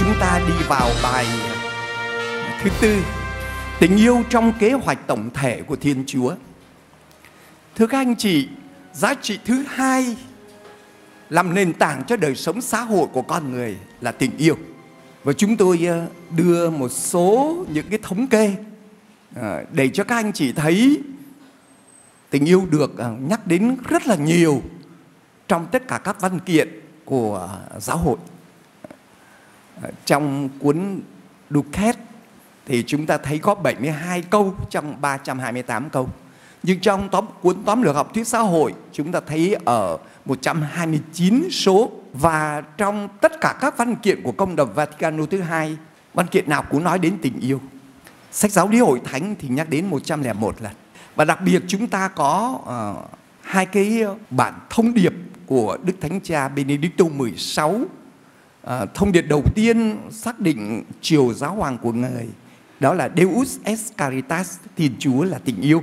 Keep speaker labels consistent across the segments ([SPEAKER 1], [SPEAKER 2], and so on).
[SPEAKER 1] chúng ta đi vào bài thứ tư. Tình yêu trong kế hoạch tổng thể của thiên chúa. Thưa các anh chị, giá trị thứ hai làm nền tảng cho đời sống xã hội của con người là tình yêu. Và chúng tôi ờ, đưa một số những cái thống kê ờ, để cho các anh chị thấy tình yêu được ờ, nhắc đến rất là nhiều trong tất cả các văn kiện của giáo hội trong cuốn Duquette thì chúng ta thấy có 72 câu trong 328 câu. Nhưng trong tóm, cuốn tóm lược học thuyết xã hội chúng ta thấy ở 129 số và trong tất cả các văn kiện của công đồng Vaticano thứ hai văn kiện nào cũng nói đến tình yêu. Sách giáo lý hội thánh thì nhắc đến 101 lần. Và đặc biệt chúng ta có uh, hai cái bản thông điệp của Đức Thánh Cha Benedicto 16 À, thông điệp đầu tiên xác định chiều giáo hoàng của người đó là Deus es caritas, Thiên Chúa là tình yêu.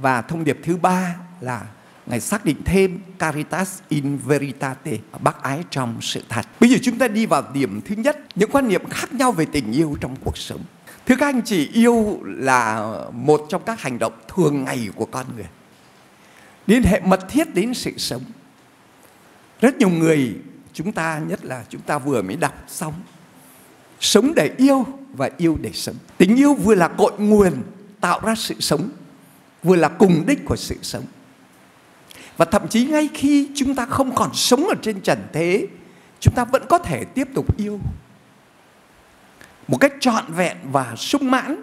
[SPEAKER 1] Và thông điệp thứ ba là Ngài xác định thêm Caritas in Veritate, bác ái trong sự thật. Bây giờ chúng ta đi vào điểm thứ nhất, những quan niệm khác nhau về tình yêu trong cuộc sống. Thưa các anh chị, yêu là một trong các hành động thường ngày của con người. Liên hệ mật thiết đến sự sống. Rất nhiều người chúng ta, nhất là chúng ta vừa mới đọc xong. Sống để yêu và yêu để sống. Tình yêu vừa là cội nguồn tạo ra sự sống, vừa là cùng đích của sự sống. Và thậm chí ngay khi chúng ta không còn sống ở trên trần thế, chúng ta vẫn có thể tiếp tục yêu. Một cách trọn vẹn và sung mãn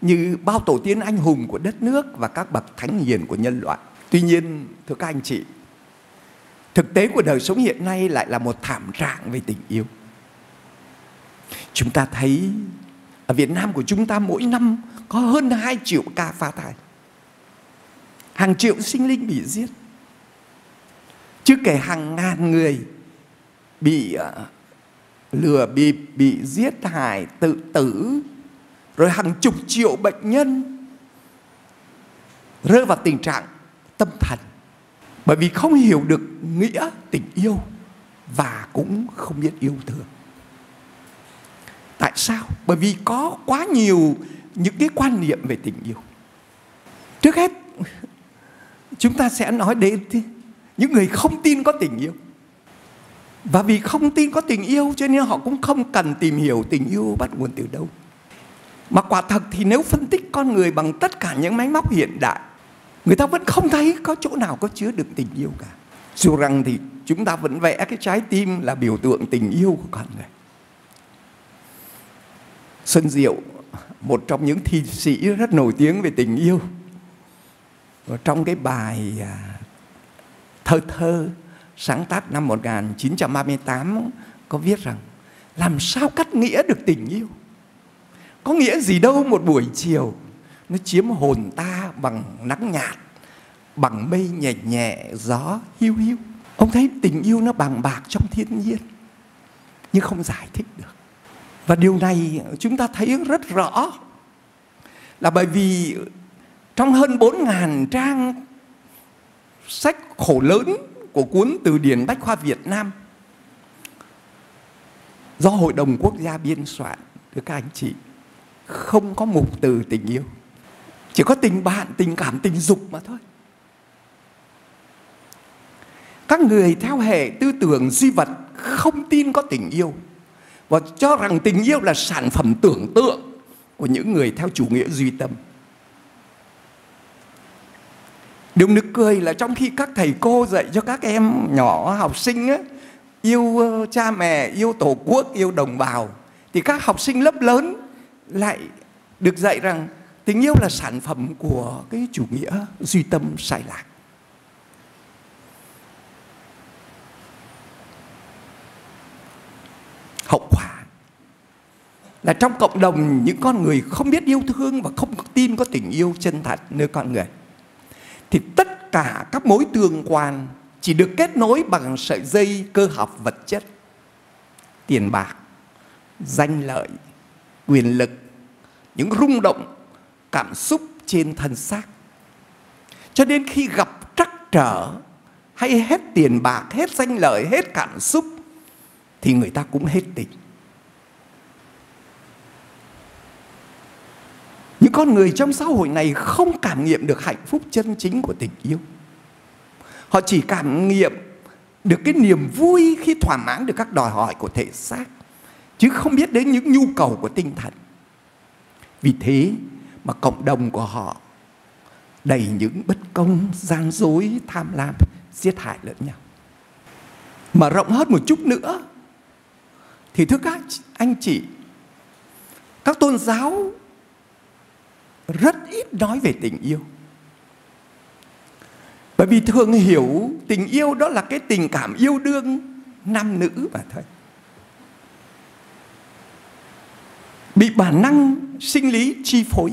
[SPEAKER 1] như bao tổ tiên anh hùng của đất nước và các bậc thánh hiền của nhân loại. Tuy nhiên, thưa các anh chị thực tế của đời sống hiện nay lại là một thảm trạng về tình yêu. Chúng ta thấy ở Việt Nam của chúng ta mỗi năm có hơn 2 triệu ca phá thai. Hàng triệu sinh linh bị giết. Chứ kể hàng ngàn người bị ờ, lừa bịp bị giết hại, tự tử, rồi hàng chục triệu bệnh nhân rơi vào tình trạng tâm thần bởi vì không hiểu được nghĩa tình yêu và cũng không biết yêu thương. Tại sao? Bởi vì có quá nhiều những cái quan niệm về tình yêu. Trước hết, chúng ta sẽ nói đến những người không tin có tình yêu. Và vì không tin có tình yêu cho nên họ cũng không cần tìm hiểu tình yêu bắt nguồn từ đâu. Mà quả thật thì nếu phân tích con người bằng tất cả những máy móc hiện đại người ta vẫn không thấy có chỗ nào có chứa được tình yêu cả. Dù rằng thì chúng ta vẫn vẽ cái trái tim là biểu tượng tình yêu của con người. Xuân Diệu, một trong những thi sĩ rất nổi tiếng về tình yêu. Và trong cái bài à, thơ thơ, sáng tác năm 1938 có viết rằng, làm sao cắt nghĩa được tình yêu? Có nghĩa gì đâu một buổi chiều nó chiếm hồn ta bằng nắng nhạt, bằng mây nhẹ nhẹ, gió hiu hiu. Ông thấy tình yêu nó bằng bạc trong thiên nhiên, nhưng không giải thích được. Và điều này chúng ta thấy rất rõ, là bởi vì trong hơn 4.000 trang sách khổ lớn của cuốn từ điển Bách khoa Việt Nam, do Hội đồng Quốc gia biên soạn thưa các anh chị, không có mục từ tình yêu chỉ có tình bạn tình cảm tình dục mà thôi. Các người theo hệ tư tưởng duy vật không tin có tình yêu và cho rằng tình yêu là sản phẩm tưởng tượng của những người theo chủ nghĩa duy tâm. Điều nực cười là trong khi các thầy cô dạy cho các em nhỏ học sinh ấy, yêu cha mẹ, yêu tổ quốc, yêu đồng bào thì các học sinh lớp lớn lại được dạy rằng tình yêu là sản phẩm của cái chủ nghĩa duy tâm sai lạc. Hậu quả là trong cộng đồng những con người không biết yêu thương và không tin có tình yêu chân thật nơi con người, thì tất cả các mối tương quan chỉ được kết nối bằng sợi dây cơ học vật chất, tiền bạc, danh lợi, quyền lực, những rung động cảm xúc trên thân xác. Cho nên khi gặp trắc trở hay hết tiền bạc, hết danh lợi, hết cảm xúc thì người ta cũng hết tình. Những con người trong xã hội này không cảm nghiệm được hạnh phúc chân chính của tình yêu. Họ chỉ cảm nghiệm được cái niềm vui khi thỏa mãn được các đòi hỏi của thể xác chứ không biết đến những nhu cầu của tinh thần. Vì thế, mà cộng đồng của họ đầy những bất công, gian dối, tham lam, giết hại lẫn nhau. Mà rộng hơn một chút nữa, thì thưa các anh chị, các tôn giáo rất ít nói về tình yêu. Bởi vì thường hiểu tình yêu đó là cái tình cảm yêu đương nam nữ mà thôi. Bị bản năng sinh lý chi phối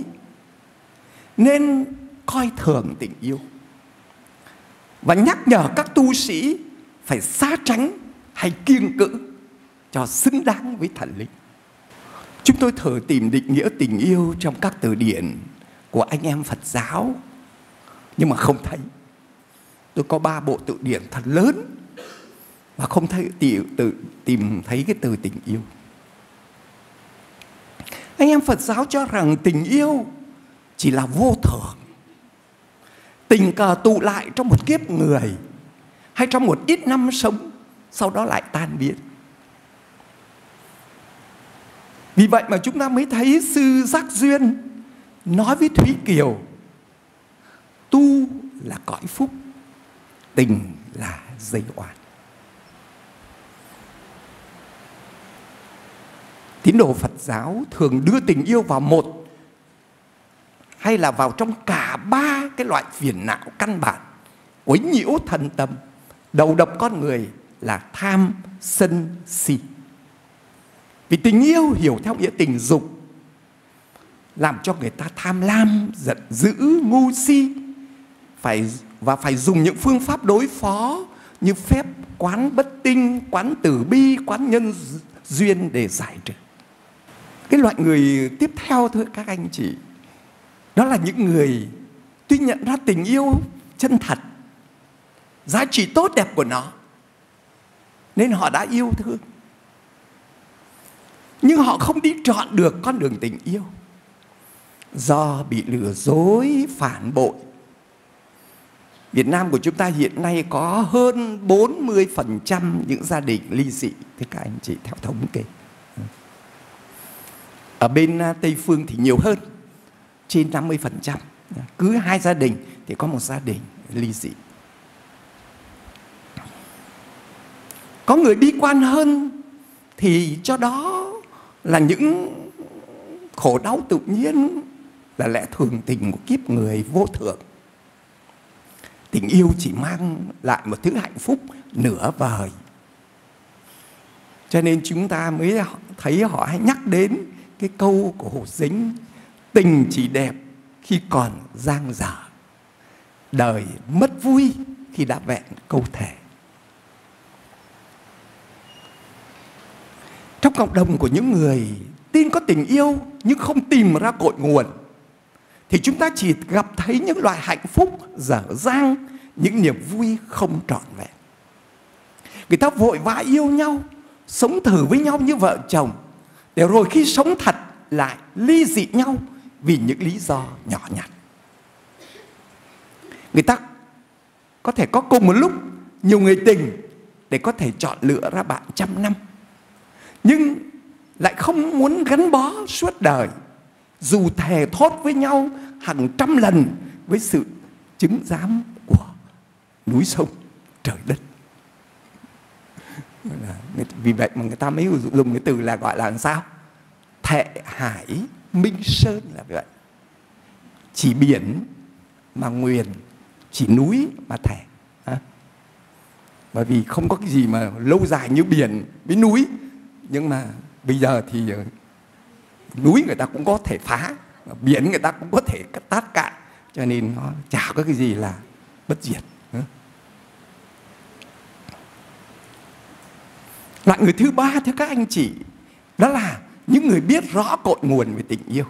[SPEAKER 1] nên coi thường tình yêu và nhắc nhở các tu sĩ phải xa tránh hay kiêng cữ cho xứng đáng với thần linh. Chúng tôi thử tìm định nghĩa tình yêu trong các từ điển của anh em Phật giáo nhưng mà không thấy. Tôi có ba bộ tự điển thật lớn mà không thấy tìm, tự, tìm thấy cái từ tình yêu. Anh em Phật giáo cho rằng tình yêu chỉ là vô thường. Tình cờ tụ lại trong một kiếp người hay trong một ít năm sống sau đó lại tan biến. Vì vậy mà chúng ta mới thấy sư Giác Duyên nói với Thúy Kiều tu là cõi phúc, tình là dây oan. Tín đồ Phật giáo thường đưa tình yêu vào một hay là vào trong cả ba cái loại phiền não căn bản. Quấy nhiễu thần tâm, đầu độc con người là tham, sân, si. Vì tình yêu hiểu theo nghĩa tình dục, làm cho người ta tham lam, giận dữ, ngu si. Phải, và phải dùng những phương pháp đối phó như phép, quán bất tinh, quán tử bi, quán nhân duyên để giải trừ. Cái loại người tiếp theo thôi các anh chị đó là những người tuy nhận ra tình yêu chân thật, giá trị tốt đẹp của nó, nên họ đã yêu thương. Nhưng họ không đi chọn được con đường tình yêu do bị lừa dối, phản bội. Việt Nam của chúng ta hiện nay có hơn 40% những gia đình ly dị Thế các anh chị, theo thống kê. Ở bên à, Tây Phương thì nhiều hơn. Trên 50% Cứ hai gia đình thì có một gia đình ly dị. Có người bi quan hơn Thì cho đó là những khổ đau tự nhiên là lẽ thường tình của kiếp người vô thượng. Tình yêu chỉ mang lại một thứ hạnh phúc nửa vời. Cho nên chúng ta mới thấy họ hay nhắc đến cái câu của hồ dính tình chỉ đẹp khi còn giang dở. Đời mất vui khi đã vẹn câu thể trong cộng đồng của những người tin có tình yêu nhưng không tìm ra cội nguồn, thì chúng ta chỉ gặp thấy những loại hạnh phúc, dở dang, những niềm vui không trọn vẹn. Người ta vội vã yêu nhau, sống thử với nhau như vợ chồng, để rồi khi sống thật lại ly dị nhau vì những lý do nhỏ nhặt. Người ta có thể có cùng một lúc nhiều người tình để có thể chọn lựa ra bạn trăm năm, nhưng lại không muốn gắn bó suốt đời, dù thề thốt với nhau hàng trăm lần với sự chứng giám của núi sông, trời đất. Vì vậy mà người ta mới dùng cái từ là gọi là làm sao? Thệ hải minh sơn là vậy. Chỉ biển mà nguyền, chỉ núi mà thẻ. À. Bởi vì không có cái gì mà lâu dài như biển với núi. Nhưng mà bây giờ thì ờ, núi người ta cũng có thể phá biển người ta cũng có thể tát cạn. Cho nên nó chả có cái gì là bất diệt. Loại người thứ ba thưa các anh chị, đó là những người biết rõ cội nguồn về tình yêu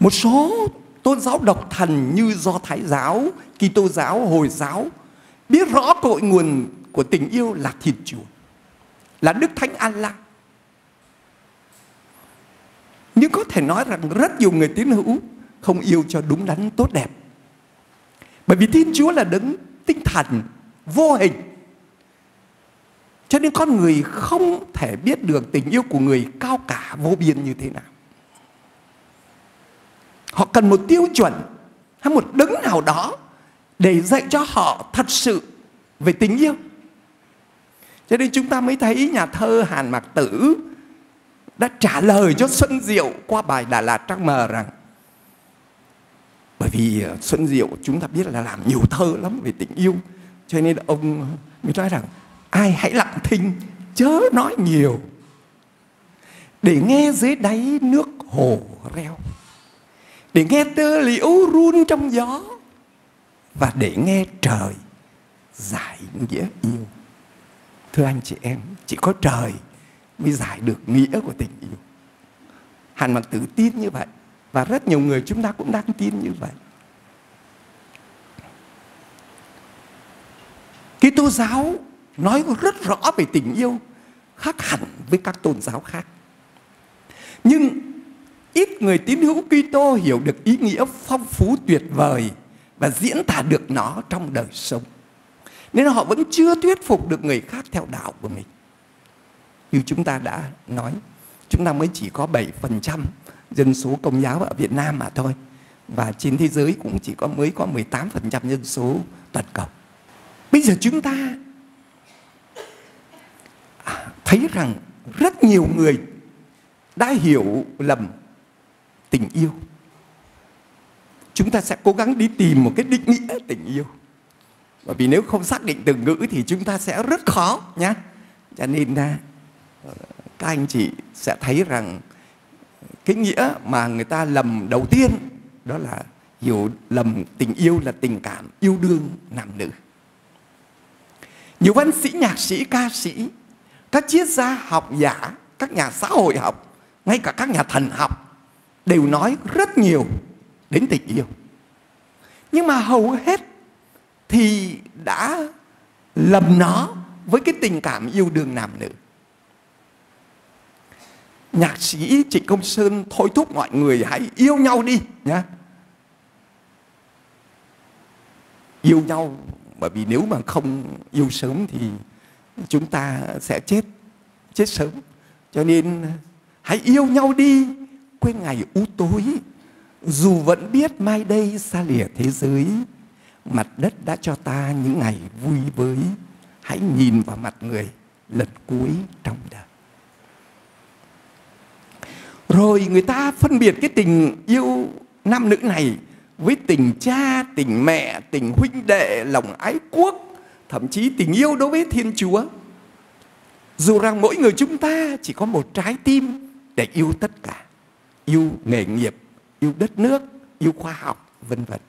[SPEAKER 1] một số tôn giáo độc thần như do thái giáo, kitô giáo, hồi giáo biết rõ cội nguồn của tình yêu là thịt chúa là Đức Thánh Allah. Nhưng có có thể nói rằng rất nhiều người tín hữu không yêu cho đúng đắn tốt đẹp. Bởi vì Thiên Chúa là đấng tinh thần vô hình. Cho nên con người không thể biết được tình yêu của người cao cả vô biên như thế nào. Họ cần một tiêu chuẩn hay một đấng nào đó để dạy cho họ thật sự về tình yêu. Cho nên chúng ta mới thấy nhà thơ Hàn Mạc Tử đã trả lời cho Xuân Diệu qua bài Đà Lạt Trăng Mờ rằng, bởi vì ờ, Xuân Diệu chúng ta biết là làm nhiều thơ lắm về tình yêu, cho nên ông mới nói rằng ai hãy lặng thinh, chớ nói nhiều. Để nghe dưới đáy nước hồ reo. Để nghe tơ liễu run trong gió. Và để nghe trời giải nghĩa yêu. Thưa anh chị em, chỉ có trời mới giải được nghĩa của tình yêu. Hàn mặc tử tin như vậy. Và rất nhiều người chúng ta cũng đang tin như vậy. Kitô giáo nói rất rõ về tình yêu khác hẳn với các tôn giáo khác. Nhưng ít người tín hữu Kitô hiểu được ý nghĩa phong phú tuyệt vời và diễn tả được nó trong đời sống. Nên họ vẫn chưa thuyết phục được người khác theo đạo của mình. Như chúng ta đã nói, chúng ta mới chỉ có 7% dân số công giáo ở Việt Nam mà thôi. Và trên thế giới cũng chỉ có mới có 18% dân số toàn cầu. Bây giờ chúng ta thấy rằng rất nhiều người đã hiểu lầm tình yêu. Chúng ta sẽ cố gắng đi tìm một cái định nghĩa tình yêu. Bởi vì nếu không xác định từ ngữ thì chúng ta sẽ rất khó nhé. Cho nên là ờ, các anh chị sẽ thấy rằng cái nghĩa mà người ta lầm đầu tiên đó là hiểu lầm tình yêu là tình cảm yêu đương nam nữ. Nhiều văn sĩ, nhạc sĩ, ca sĩ, các triết gia, học giả, các nhà xã hội học, ngay cả các nhà thần học đều nói rất nhiều đến tình yêu. Nhưng mà hầu hết thì đã lầm nó với cái tình cảm yêu đương nam nữ. Nhạc sĩ Trịnh Công Sơn thôi thúc mọi người hãy yêu nhau đi nhé. Yêu nhau bởi vì nếu mà không yêu sớm thì chúng ta sẽ chết chết sớm. Cho nên hãy yêu nhau đi quên ngày u tối. Dù vẫn biết mai đây xa lìa thế giới mặt đất đã cho ta những ngày vui với. Hãy nhìn vào mặt người lần cuối trong đời. Rồi người ta phân biệt cái tình yêu nam nữ này với tình cha, tình mẹ, tình huynh đệ, lòng ái quốc, thậm chí tình yêu đối với Thiên Chúa. Dù rằng mỗi người chúng ta chỉ có một trái tim để yêu tất cả, yêu nghề nghiệp, yêu đất nước, yêu khoa học, vân vân.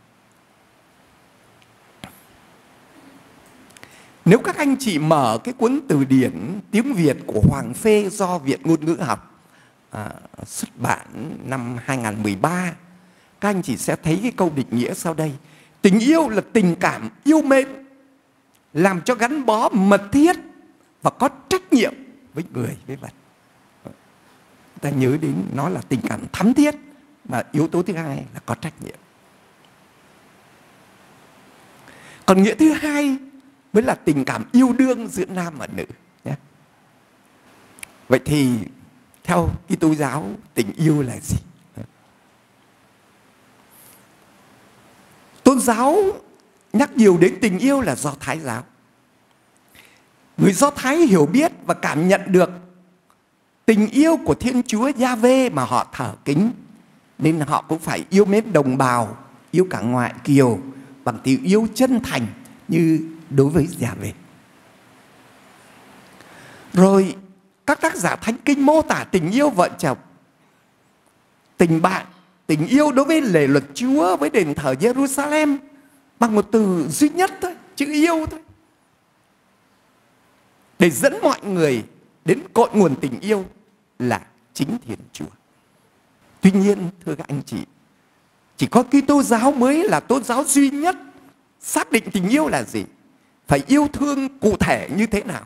[SPEAKER 1] Nếu các anh chị mở cái cuốn từ điển tiếng Việt của Hoàng Phê do Viện Ngôn ngữ học à, xuất bản năm 2013 các anh chị sẽ thấy cái câu định nghĩa sau đây. Tình yêu là tình cảm yêu mến, làm cho gắn bó mật thiết và có trách nhiệm với người, với vật. Ta nhớ đến nó là tình cảm thắm thiết, mà yếu tố thứ hai là có trách nhiệm. Còn nghĩa thứ hai mới là tình cảm yêu đương giữa nam và nữ. Nhé. Vậy thì theo Kitô giáo tình yêu là gì? Tôn giáo nhắc nhiều đến tình yêu là do Thái giáo. Người Do Thái hiểu biết và cảm nhận được tình yêu của Thiên Chúa Gia-vê mà họ thờ kính. Nên họ cũng phải yêu mến đồng bào, yêu cả ngoại kiều bằng tình yêu chân thành như đối với Gia-vê. Rồi các tác giả thánh kinh mô tả tình yêu vợ chồng, tình bạn tình yêu đối với lề luật Chúa với đền thờ Jerusalem bằng một từ duy nhất thôi, chữ yêu thôi. Để dẫn mọi người đến cội nguồn tình yêu là chính thiền chùa Tuy nhiên, thưa các anh chị, chỉ có Kitô giáo mới là tôn giáo duy nhất xác định tình yêu là gì, phải yêu thương cụ thể như thế nào.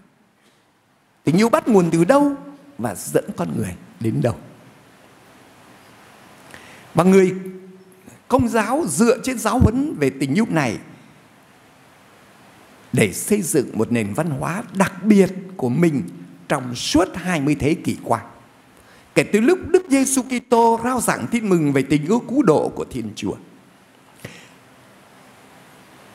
[SPEAKER 1] Tình yêu bắt nguồn từ đâu và dẫn con người đến đâu. và người công giáo dựa trên giáo huấn về tình yêu này để xây dựng một nền văn hóa đặc biệt của mình trong suốt 20 thế kỷ qua. Kể từ lúc Đức Giêsu Kitô rao giảng tin mừng về tình yêu cứu độ của Thiên Chúa.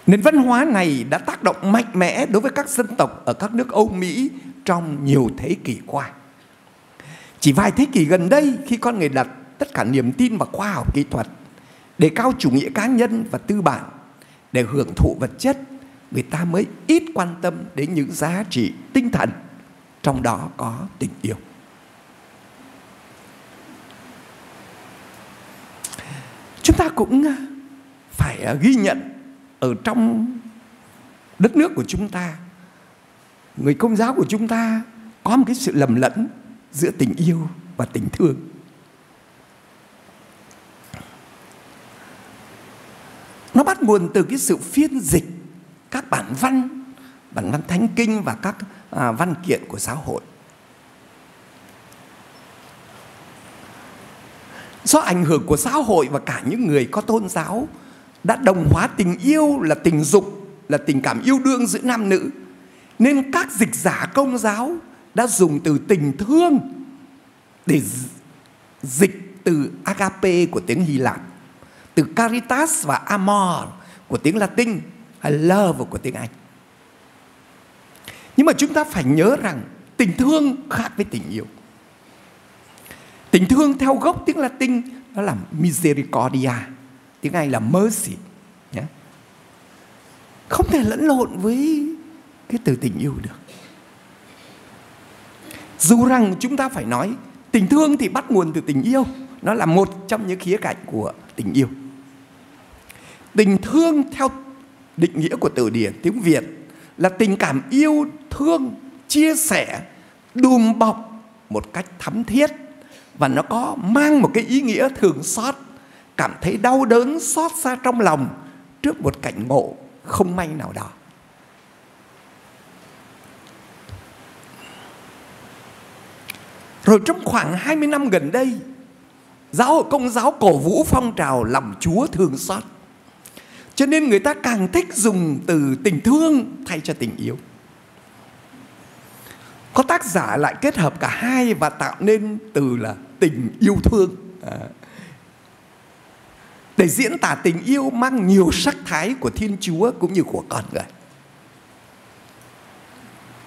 [SPEAKER 1] Nền văn hóa này đã tác động mạnh mẽ đối với các dân tộc ở các nước Âu Mỹ trong nhiều thế kỷ qua. Chỉ vài thế kỷ gần đây khi con người đặt tất cả niềm tin vào khoa học kỹ thuật, đề cao chủ nghĩa cá nhân và tư bản để hưởng thụ vật chất, người ta mới ít quan tâm đến những giá trị tinh thần, trong đó có tình yêu. Chúng ta cũng à, phải à, ghi nhận ở trong đất nước của chúng ta người công giáo của chúng ta có một cái sự lầm lẫn giữa tình yêu và tình thương nó bắt nguồn từ cái sự phiên dịch các bản văn bản văn thánh kinh và các à, văn kiện của xã hội. Do ảnh hưởng của xã hội và cả những người có tôn giáo đã đồng hóa tình yêu là tình dục là tình cảm yêu đương giữa nam nữ nên các dịch giả công giáo đã dùng từ tình thương để dịch từ agape của tiếng Hy Lạp từ caritas và amor, của tiếng Latin, hay love của tiếng Anh. Nhưng mà chúng ta phải nhớ rằng tình thương khác với tình yêu. Tình thương theo gốc tiếng Latin nó là misericordia, tiếng Anh là mercy, nhé. không thể lẫn lộn với cái từ tình yêu được. Dù rằng chúng ta phải nói, tình thương thì bắt nguồn từ tình yêu nó là một trong những khía cạnh của tình yêu tình thương theo định nghĩa của từ điển tiếng việt là tình cảm yêu thương chia sẻ đùm bọc một cách thắm thiết và nó có mang một cái ý nghĩa thường xót cảm thấy đau đớn xót xa trong lòng trước một cảnh ngộ không may nào đó. Rồi trong khoảng 20 năm gần đây, giáo hội công giáo cổ vũ phong trào lòng Chúa thương xót. Cho nên người ta càng thích dùng từ tình thương thay cho tình yêu. Có tác giả lại kết hợp cả hai và tạo nên từ là tình yêu thương. À, để diễn tả tình yêu mang nhiều sắc thái của Thiên Chúa cũng như của con người.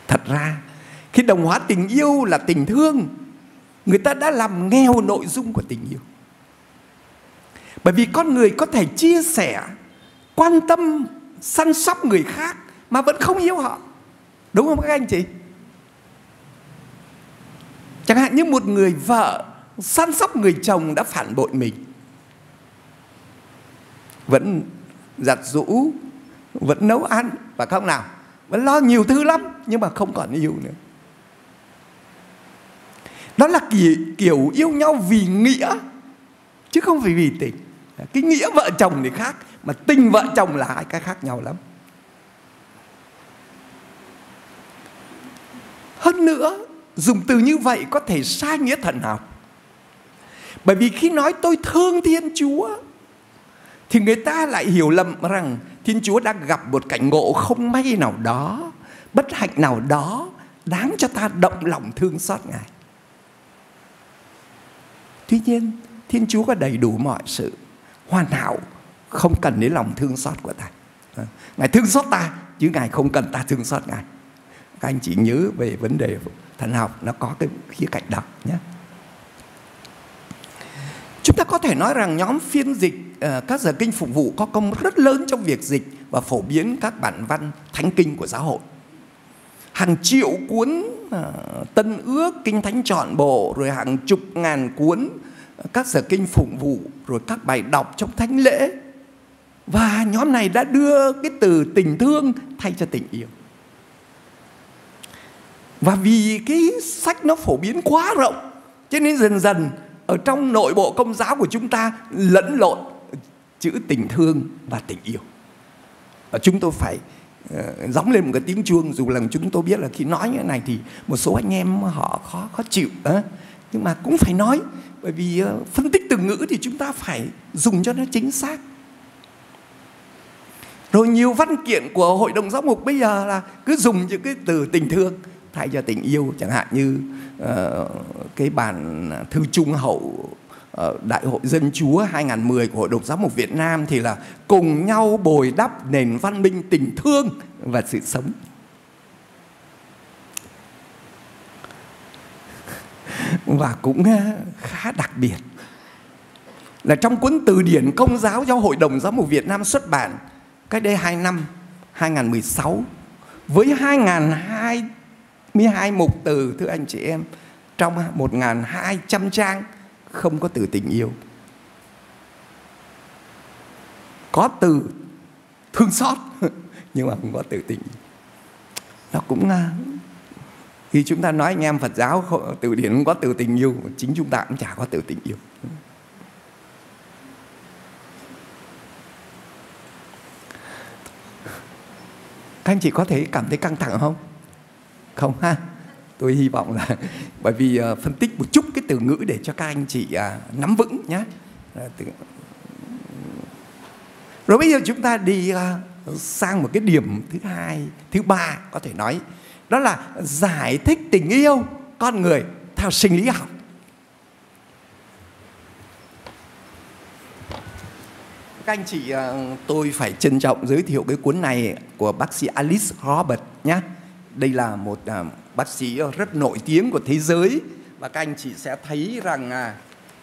[SPEAKER 1] Thật ra, khi đồng hóa tình yêu là tình thương, người ta đã làm nghèo nội dung của tình yêu. Bởi vì con người có thể chia sẻ, quan tâm, săn sóc người khác mà vẫn không yêu họ. Đúng không các anh chị? Chẳng hạn như một người vợ săn sóc người chồng đã phản bội mình vẫn giặt rũ vẫn nấu ăn và không nào vẫn lo nhiều thứ lắm nhưng mà không còn yêu nữa đó là kiểu, kiểu yêu nhau vì nghĩa chứ không phải vì tình. Cái nghĩa vợ chồng thì khác mà tình vợ chồng là hai cái khác nhau lắm. Hơn nữa dùng từ như vậy có thể sai nghĩa thần học. Bởi vì khi nói tôi thương thiên chúa thì người ta lại hiểu lầm rằng Thiên Chúa đang gặp một cảnh ngộ không may nào đó, bất hạnh nào đó đáng cho ta động lòng thương xót Ngài. Tuy nhiên, Thiên Chúa có đầy đủ mọi sự hoàn hảo, không cần đến lòng thương xót của ta. Ngài thương xót ta, chứ Ngài không cần ta thương xót Ngài. Các anh chỉ nhớ về vấn đề thần học nó có cái khía cạnh đó nhé. Chúng ta có thể nói rằng nhóm phiên dịch ờ, các giờ kinh phục vụ có công rất lớn trong việc dịch và phổ biến các bản văn thánh kinh của giáo hội. Hàng triệu cuốn à, tân ước, kinh thánh trọn bộ, rồi hàng chục ngàn cuốn à, các sở kinh phụng vụ, rồi các bài đọc trong thánh lễ. Và nhóm này đã đưa cái từ tình thương thay cho tình yêu. Và vì cái sách nó phổ biến quá rộng, cho nên dần dần ở trong nội bộ công giáo của chúng ta lẫn lộn chữ tình thương và tình yêu và chúng tôi phải Ờ, gióng lên một cái tiếng chuông dù lần chúng tôi biết là khi nói như thế này thì một số anh em họ khó khó chịu đó. nhưng mà cũng phải nói bởi vì ờ, phân tích từ ngữ thì chúng ta phải dùng cho nó chính xác rồi nhiều văn kiện của hội đồng giáo mục bây giờ là cứ dùng những cái từ tình thương thay cho tình yêu chẳng hạn như uh, cái bản thư trung hậu Ờ, Đại hội Dân Chúa 2010 của Hội đồng Giám mục Việt Nam thì là cùng nhau bồi đắp nền văn minh tình thương và sự sống. Và cũng ờ, khá đặc biệt là trong cuốn từ điển công giáo do Hội đồng Giám mục Việt Nam xuất bản, cách đây 2 năm 2016 với 2022 mục từ, thưa anh chị em, trong 1.200 trang không có từ tình yêu. Có từ thương xót, nhưng mà không có từ tình. Nó cũng khi chúng ta nói anh em Phật giáo từ điển không có từ tình yêu, chính chúng ta cũng chả có từ tình yêu. Các anh chị có thể cảm thấy căng thẳng không? Không ha? Tôi hy vọng là bởi vì uh, phân tích một chút cái từ ngữ để cho các anh chị uh, nắm vững nhé từ... rồi bây giờ chúng ta đi uh, sang một cái điểm thứ hai thứ ba có thể nói. Đó là giải thích tình yêu con người theo sinh lý học. Các anh chị, ờ, tôi phải trân trọng giới thiệu cái cuốn này của bác sĩ Alice Robert nhé. Đây là một à, bác sĩ rất nổi tiếng của thế giới và các anh chị sẽ thấy rằng à,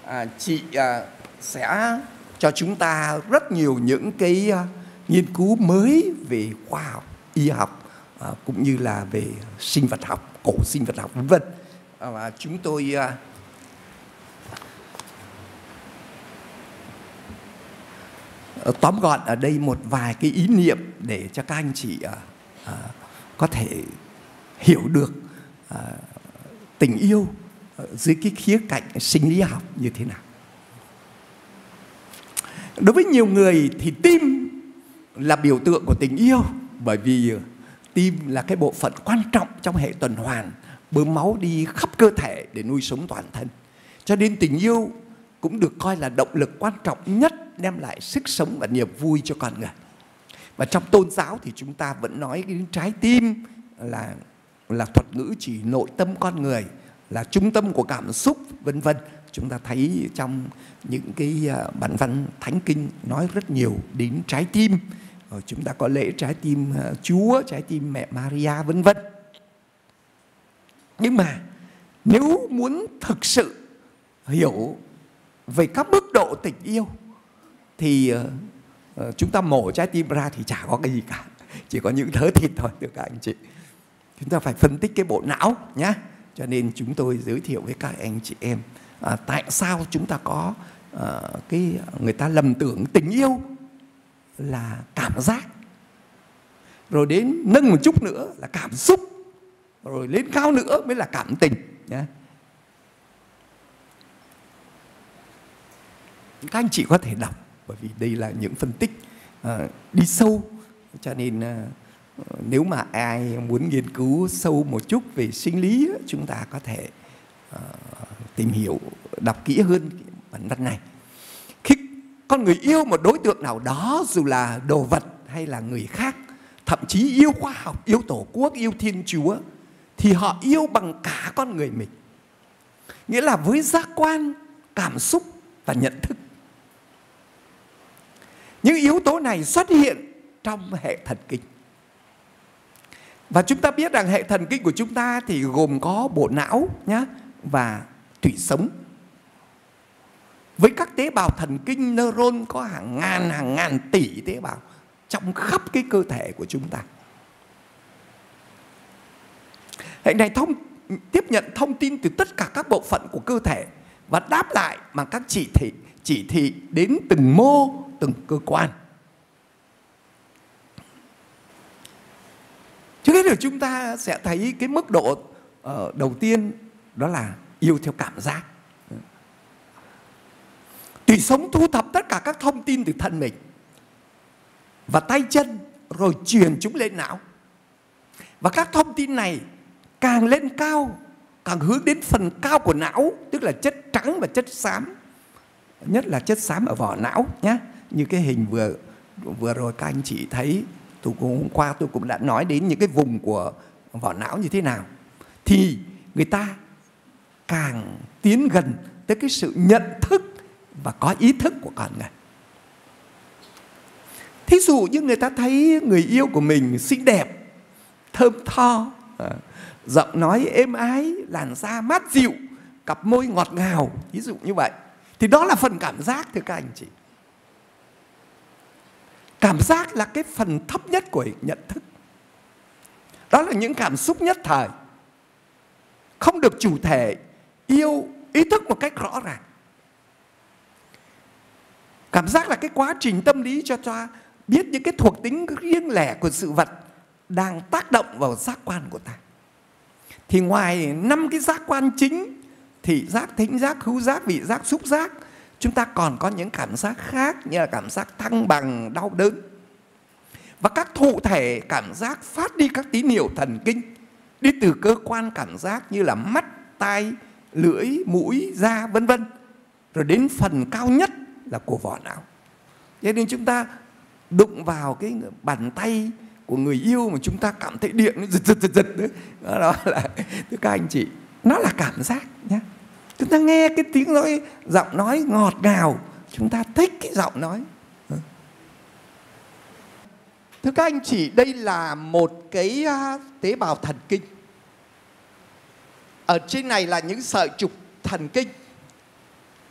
[SPEAKER 1] à, chị à, sẽ cho chúng ta rất nhiều những cái à, nghiên cứu mới về khoa học, y học à, cũng như là về sinh vật học, cổ sinh vật học vân vân. À, và chúng tôi à, ờ, tóm gọn ở đây một vài cái ý niệm để cho các anh chị à, à, có thể hiểu được à, tình yêu à, dưới cái khía cạnh sinh lý học như thế nào. Đối với nhiều người thì tim là biểu tượng của tình yêu bởi vì à, tim là cái bộ phận quan trọng trong hệ tuần hoàn bơm máu đi khắp cơ thể để nuôi sống toàn thân. Cho nên tình yêu cũng được coi là động lực quan trọng nhất đem lại sức sống và niềm vui cho con người. Và trong tôn giáo thì chúng ta vẫn nói đến trái tim là là thuật ngữ chỉ nội tâm con người, là trung tâm của cảm xúc, vân vân. Chúng ta thấy trong những cái à, bản văn thánh kinh nói rất nhiều đến trái tim. Rồi chúng ta có lễ trái tim à, Chúa, trái tim mẹ Maria, vân vân. Nhưng mà nếu muốn thực sự hiểu về các mức độ tình yêu thì ờ, ờ, chúng ta mổ trái tim ra thì chả có cái gì cả. Chỉ có những thớ thịt thôi được các anh chị chúng ta phải phân tích cái bộ não nhé cho nên chúng tôi giới thiệu với các anh chị em à, tại sao chúng ta có à, cái người ta lầm tưởng tình yêu là cảm giác rồi đến nâng một chút nữa là cảm xúc rồi lên cao nữa mới là cảm tình nhé các anh chị có thể đọc bởi vì đây là những phân tích à, đi sâu. Cho nên à, nếu mà ai muốn nghiên cứu sâu một chút về sinh lý chúng ta có thể uh, tìm hiểu đọc kỹ hơn bản văn này. Khi con người yêu một đối tượng nào đó dù là đồ vật hay là người khác thậm chí yêu khoa học yêu tổ quốc yêu thiên chúa thì họ yêu bằng cả con người mình. Nghĩa là với giác quan cảm xúc và nhận thức. Những yếu tố này xuất hiện trong hệ thần kinh. Và chúng ta biết rằng hệ thần kinh của chúng ta thì gồm có bộ não nhá, và tủy sống. Với các tế bào thần kinh, neuron có hàng ngàn hàng ngàn tỷ tế bào trong khắp cái cơ thể của chúng ta. Hệ này thông, tiếp nhận thông tin từ tất cả các bộ phận của cơ thể và đáp lại bằng các chỉ thị chỉ thị đến từng mô, từng cơ quan trước hết là chúng ta sẽ thấy cái mức độ uh, đầu tiên đó là yêu theo cảm giác. Tùy sống thu thập tất cả các thông tin từ thân mình và tay chân rồi truyền chúng lên não. Và các thông tin này càng lên cao càng hướng đến phần cao của não tức là chất trắng và chất xám nhất là chất xám ở vỏ não nhé như cái hình vừa vừa rồi các anh chị thấy tôi cũng hôm qua tôi cũng đã nói đến những cái vùng của vỏ não như thế nào. Thì người ta càng tiến gần tới cái sự nhận thức và có ý thức của con người. Thí dụ như người ta thấy người yêu của mình xinh đẹp, thơm tho à, giọng nói êm ái, làn da mát dịu, cặp môi ngọt ngào ví dụ như vậy, thì đó là phần cảm giác, thưa các anh chị cảm giác là cái phần thấp nhất của nhận thức. Đó là những cảm xúc nhất thời. Không được chủ thể yêu, ý thức một cách rõ ràng. Cảm giác là cái quá trình tâm lý cho cho biết những cái thuộc tính riêng lẻ của sự vật đang tác động vào giác quan của ta. Thì ngoài năm cái giác quan chính thị giác thính, giác hữu, giác vị, giác xúc, giác chúng ta còn có những cảm giác khác như là cảm giác thăng bằng đau đớn. Và các thụ thể cảm giác phát đi các tín hiệu thần kinh đi từ cơ quan cảm giác như là mắt tai lưỡi mũi da vân vân rồi đến phần cao nhất là của vỏ não. Cho nên chúng ta đụng vào cái bàn tay của người yêu mà chúng ta cảm thấy điện nó giật giật giật giật đó, đó là thưa các anh chị nó là cảm giác nhé chúng ta nghe cái tiếng nói, giọng nói ngọt ngào, chúng ta thích cái giọng nói. Thưa các anh chị, đây là một cái tế bào thần kinh. Ở trên này là những sợi trục thần kinh.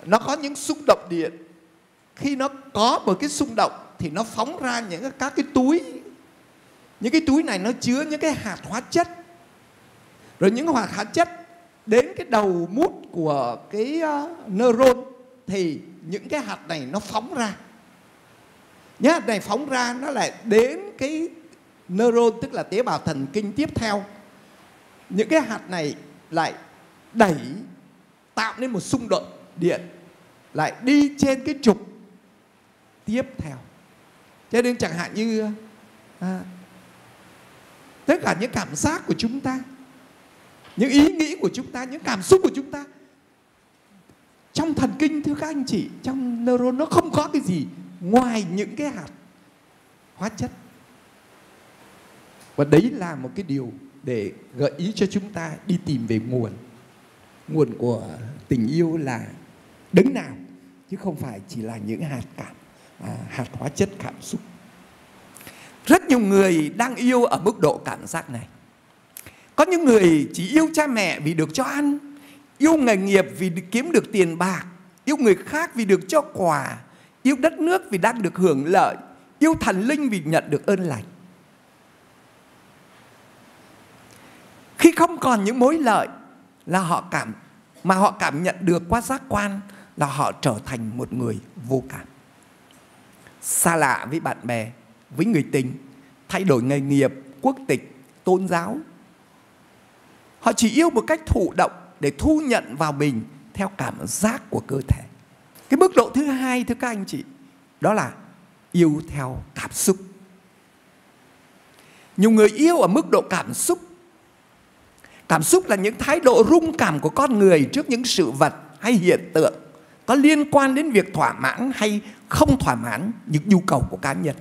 [SPEAKER 1] Nó có những xung động điện. Khi nó có một cái xung động thì nó phóng ra những các cái túi. Những cái túi này nó chứa những cái hạt hóa chất. Rồi những hạt hóa chất đến cái đầu mút của cái uh, neuron thì những cái hạt này nó phóng ra. Những hạt này phóng ra nó lại đến cái neuron tức là tế bào thần kinh tiếp theo. Những cái hạt này lại đẩy tạo nên một xung động điện lại đi trên cái trục tiếp theo. Cho nên chẳng hạn như à, tất cả những cảm giác của chúng ta những ý nghĩ của chúng ta những cảm xúc của chúng ta. Trong thần kinh thưa các anh chị trong neuron nó không có cái gì ngoài những cái hạt hóa chất. Và đấy là một cái điều để gợi ý cho chúng ta đi tìm về nguồn. Nguồn của tình yêu là đứng nào chứ không phải chỉ là những hạt cảm à, hạt hóa chất cảm xúc. Rất nhiều người đang yêu ở mức độ cảm giác này có những người chỉ yêu cha mẹ vì được cho ăn, yêu nghề nghiệp vì kiếm được tiền bạc, yêu người khác vì được cho quà, yêu đất nước vì đang được hưởng lợi, yêu thần linh vì nhận được ơn lành. Khi không còn những mối lợi là họ cảm, mà họ cảm nhận được qua giác quan là họ trở thành một người vô cảm. Xa lạ với bạn bè, với người tình, thay đổi nghề nghiệp, quốc tịch, tôn giáo họ chỉ yêu một cách thụ động để thu nhận vào mình theo cảm giác của cơ thể. Cái mức độ thứ hai, thưa các anh chị, đó là yêu theo cảm xúc. Nhiều người yêu ở mức độ cảm xúc. Cảm xúc là những thái độ rung cảm của con người trước những sự vật hay hiện tượng có liên quan đến việc thỏa mãn hay không thỏa mãn những nhu cầu của cá nhân.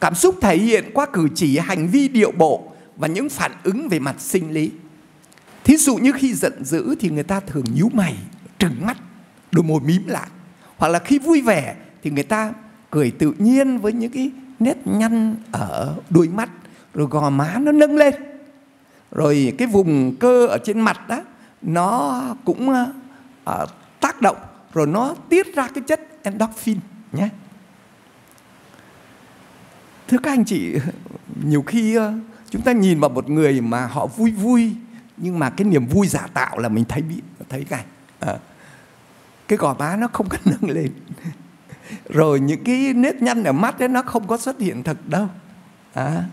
[SPEAKER 1] Cảm xúc thể hiện qua cử chỉ, hành vi, điệu bộ và những phản ứng về mặt sinh lý. Thí dụ như khi giận dữ thì người ta thường nhíu mày trừng mắt đôi môi mím lại. Hoặc là khi vui vẻ thì người ta cười tự nhiên với những cái nét nhăn ở đôi mắt rồi gò má nó nâng lên. Rồi cái vùng cơ ở trên mặt đó nó cũng uh, tác động rồi nó tiết ra cái chất endorphin nhé. Thưa các anh chị nhiều khi uh, chúng ta nhìn vào một người mà họ vui vui nhưng mà cái niềm vui giả tạo là mình thấy bị thấy cái à, cái gò má nó không có nâng lên. Rồi những cái nếp nhăn ở mắt ấy nó không có xuất hiện thật đâu à.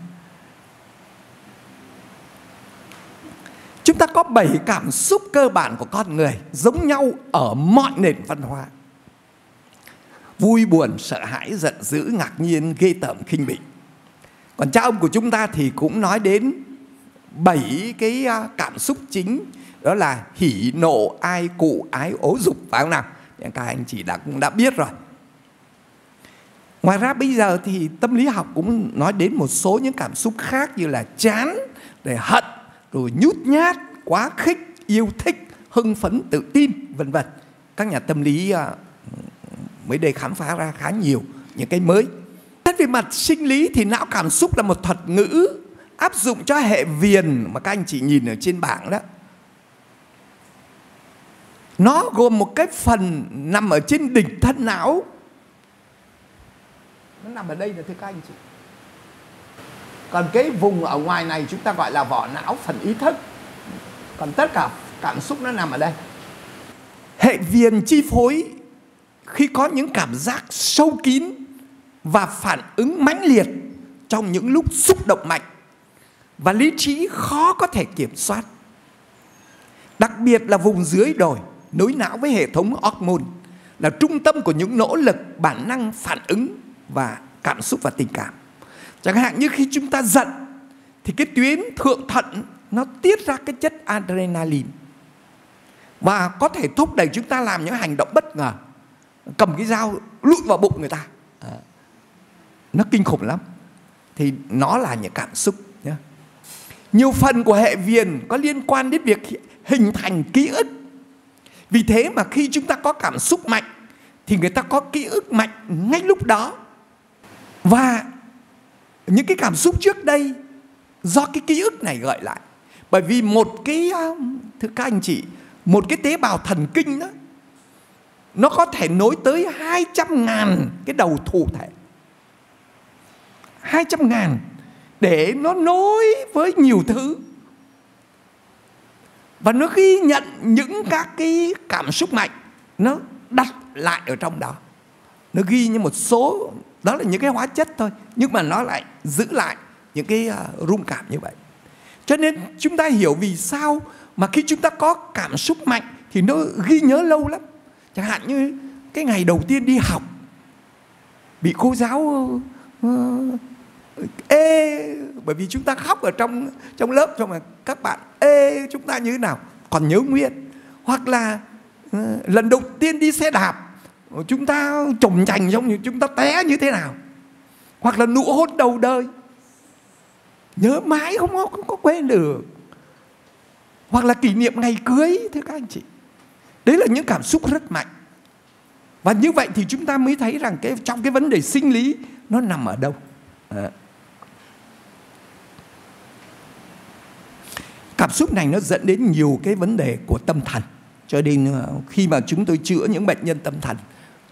[SPEAKER 1] chúng ta có bảy cảm xúc cơ bản của con người giống nhau ở mọi nền văn hóa. Vui buồn sợ hãi giận dữ ngạc nhiên ghê tởm khinh bỉ còn cha ông của chúng ta thì cũng nói đến bảy cái à, cảm xúc chính. Đó là hỉ nộ, ai cụ, ái ố dục, phải không nào? Các anh chị đã cũng đã biết rồi. Ngoài ra bây giờ thì tâm lý học cũng nói đến một số những cảm xúc khác như là chán để hận, rồi nhút nhát, quá khích, yêu thích, hưng phấn, tự tin, vân vân. Các nhà tâm lý à, mới đây khám phá ra khá nhiều những cái mới về mặt sinh lý thì não cảm xúc là một thuật ngữ áp dụng cho hệ viền mà các anh chị nhìn ở trên bảng đó. Nó gồm một cái phần nằm ở trên đỉnh thân não. Nó nằm ở đây là thưa các anh chị. Còn cái vùng ở ngoài này chúng ta gọi là vỏ não phần ý thức. Còn tất cả cảm xúc nó nằm ở đây. Hệ viền chi phối khi có những cảm giác sâu kín và phản ứng mãnh liệt trong những lúc xúc động mạnh và lý trí khó có thể kiểm soát. Đặc biệt là vùng dưới đồi, nối não với hệ thống hormone, là trung tâm của những nỗ lực, bản năng, phản ứng và cảm xúc và tình cảm. Chẳng hạn như khi chúng ta giận, thì cái tuyến thượng thận nó tiết ra cái chất adrenaline và có thể thúc đẩy chúng ta làm những hành động bất ngờ, cầm cái dao lụi vào bụng người ta nó kinh khủng lắm. Thì nó là những cảm xúc nhé nhiều phần của hệ viền có liên quan đến việc hình thành ký ức. Vì thế mà khi chúng ta có cảm xúc mạnh, thì người ta có ký ức mạnh ngay lúc đó. Và những cái cảm xúc trước đây do cái ký ức này gợi lại. Bởi vì một cái thưa các anh chị, một cái tế bào thần kinh đó, nó có thể nối tới 200 ngàn cái đầu thụ thể. 200 ngàn để nó nối với nhiều thứ. Và nó ghi nhận những các cái cảm xúc mạnh nó đặt lại ở trong đó. Nó ghi như một số đó là những cái hóa chất thôi nhưng mà nó lại giữ lại những cái uh, rung cảm như vậy. Cho nên chúng ta hiểu vì sao mà khi chúng ta có cảm xúc mạnh thì nó ghi nhớ lâu lắm. Chẳng hạn như cái ngày đầu tiên đi học bị cô giáo uh, ê bởi vì chúng ta khóc ở trong trong lớp xong mà các bạn ê chúng ta như thế nào? Còn nhớ nguyên. Hoặc là ờ, lần đầu tiên đi xe đạp chúng ta trồng chành giống như chúng ta té như thế nào? Hoặc là nụ hôn đầu đời. Nhớ mãi không có, không có quên được. Hoặc là kỷ niệm ngày cưới thưa các anh chị. Đấy là những cảm xúc rất mạnh. Và như vậy thì chúng ta mới thấy rằng cái trong cái vấn đề sinh lý nó nằm ở đâu. À. cảm xúc này nó dẫn đến nhiều cái vấn đề của tâm thần. Cho nên ờ, khi mà chúng tôi chữa những bệnh nhân tâm thần,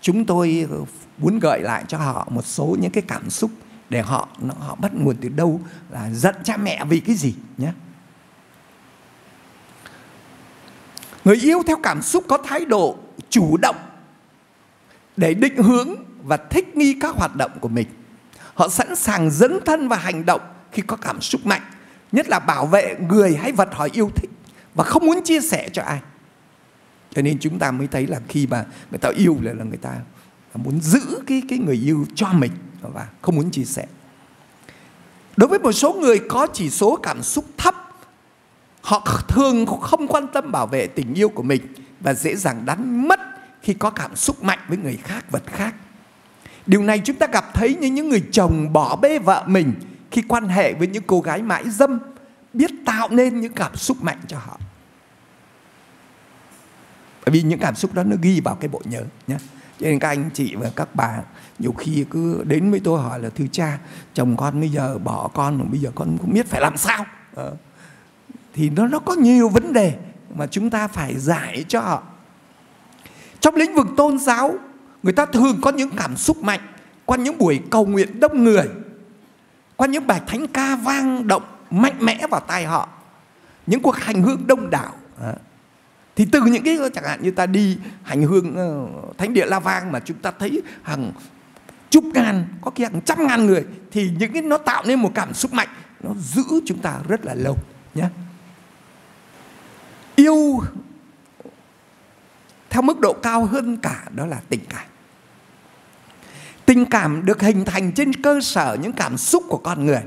[SPEAKER 1] chúng tôi ờ, muốn gợi lại cho họ một số những cái cảm xúc để họ họ bắt nguồn từ đâu, là giận cha mẹ vì cái gì nhé. Người yêu theo cảm xúc có thái độ chủ động để định hướng và thích nghi các hoạt động của mình. Họ sẵn sàng dấn thân và hành động khi có cảm xúc mạnh nhất là bảo vệ người hay vật họ yêu thích và không muốn chia sẻ cho ai. Cho nên chúng ta mới thấy là khi mà người ta yêu là, là người ta muốn giữ cái cái người yêu cho mình và không muốn chia sẻ. Đối với một số người có chỉ số cảm xúc thấp họ thường không quan tâm bảo vệ tình yêu của mình và dễ dàng đánh mất khi có cảm xúc mạnh với người khác vật khác. Điều này chúng ta gặp thấy như những người chồng bỏ bê vợ mình khi quan hệ với những cô gái mãi dâm, biết tạo nên những cảm xúc mạnh cho họ. Bởi vì những cảm xúc đó nó ghi vào cái bộ nhớ nhé cho nên các anh chị và các bà nhiều khi cứ đến với tôi hỏi là thưa cha, chồng con bây giờ bỏ con rồi, bây giờ con không biết phải làm sao? Ờ. thì nó nó có nhiều vấn đề mà chúng ta phải giải cho họ. Trong lĩnh vực tôn giáo, người ta thường có những cảm xúc mạnh qua những buổi cầu nguyện đông người qua những bài thánh ca vang động mạnh mẽ vào tai họ. Những cuộc hành hương đông đảo. Thì từ những cái, chẳng hạn như ta đi hành hương ờ, thánh địa la vang mà chúng ta thấy hàng chục ngàn, có khi hàng trăm ngàn người, thì những cái nó tạo nên một cảm xúc mạnh, nó giữ chúng ta rất là lâu nhé yêu theo mức độ cao hơn cả, đó là tình cảm tình cảm được hình thành trên cơ sở những cảm xúc của con người.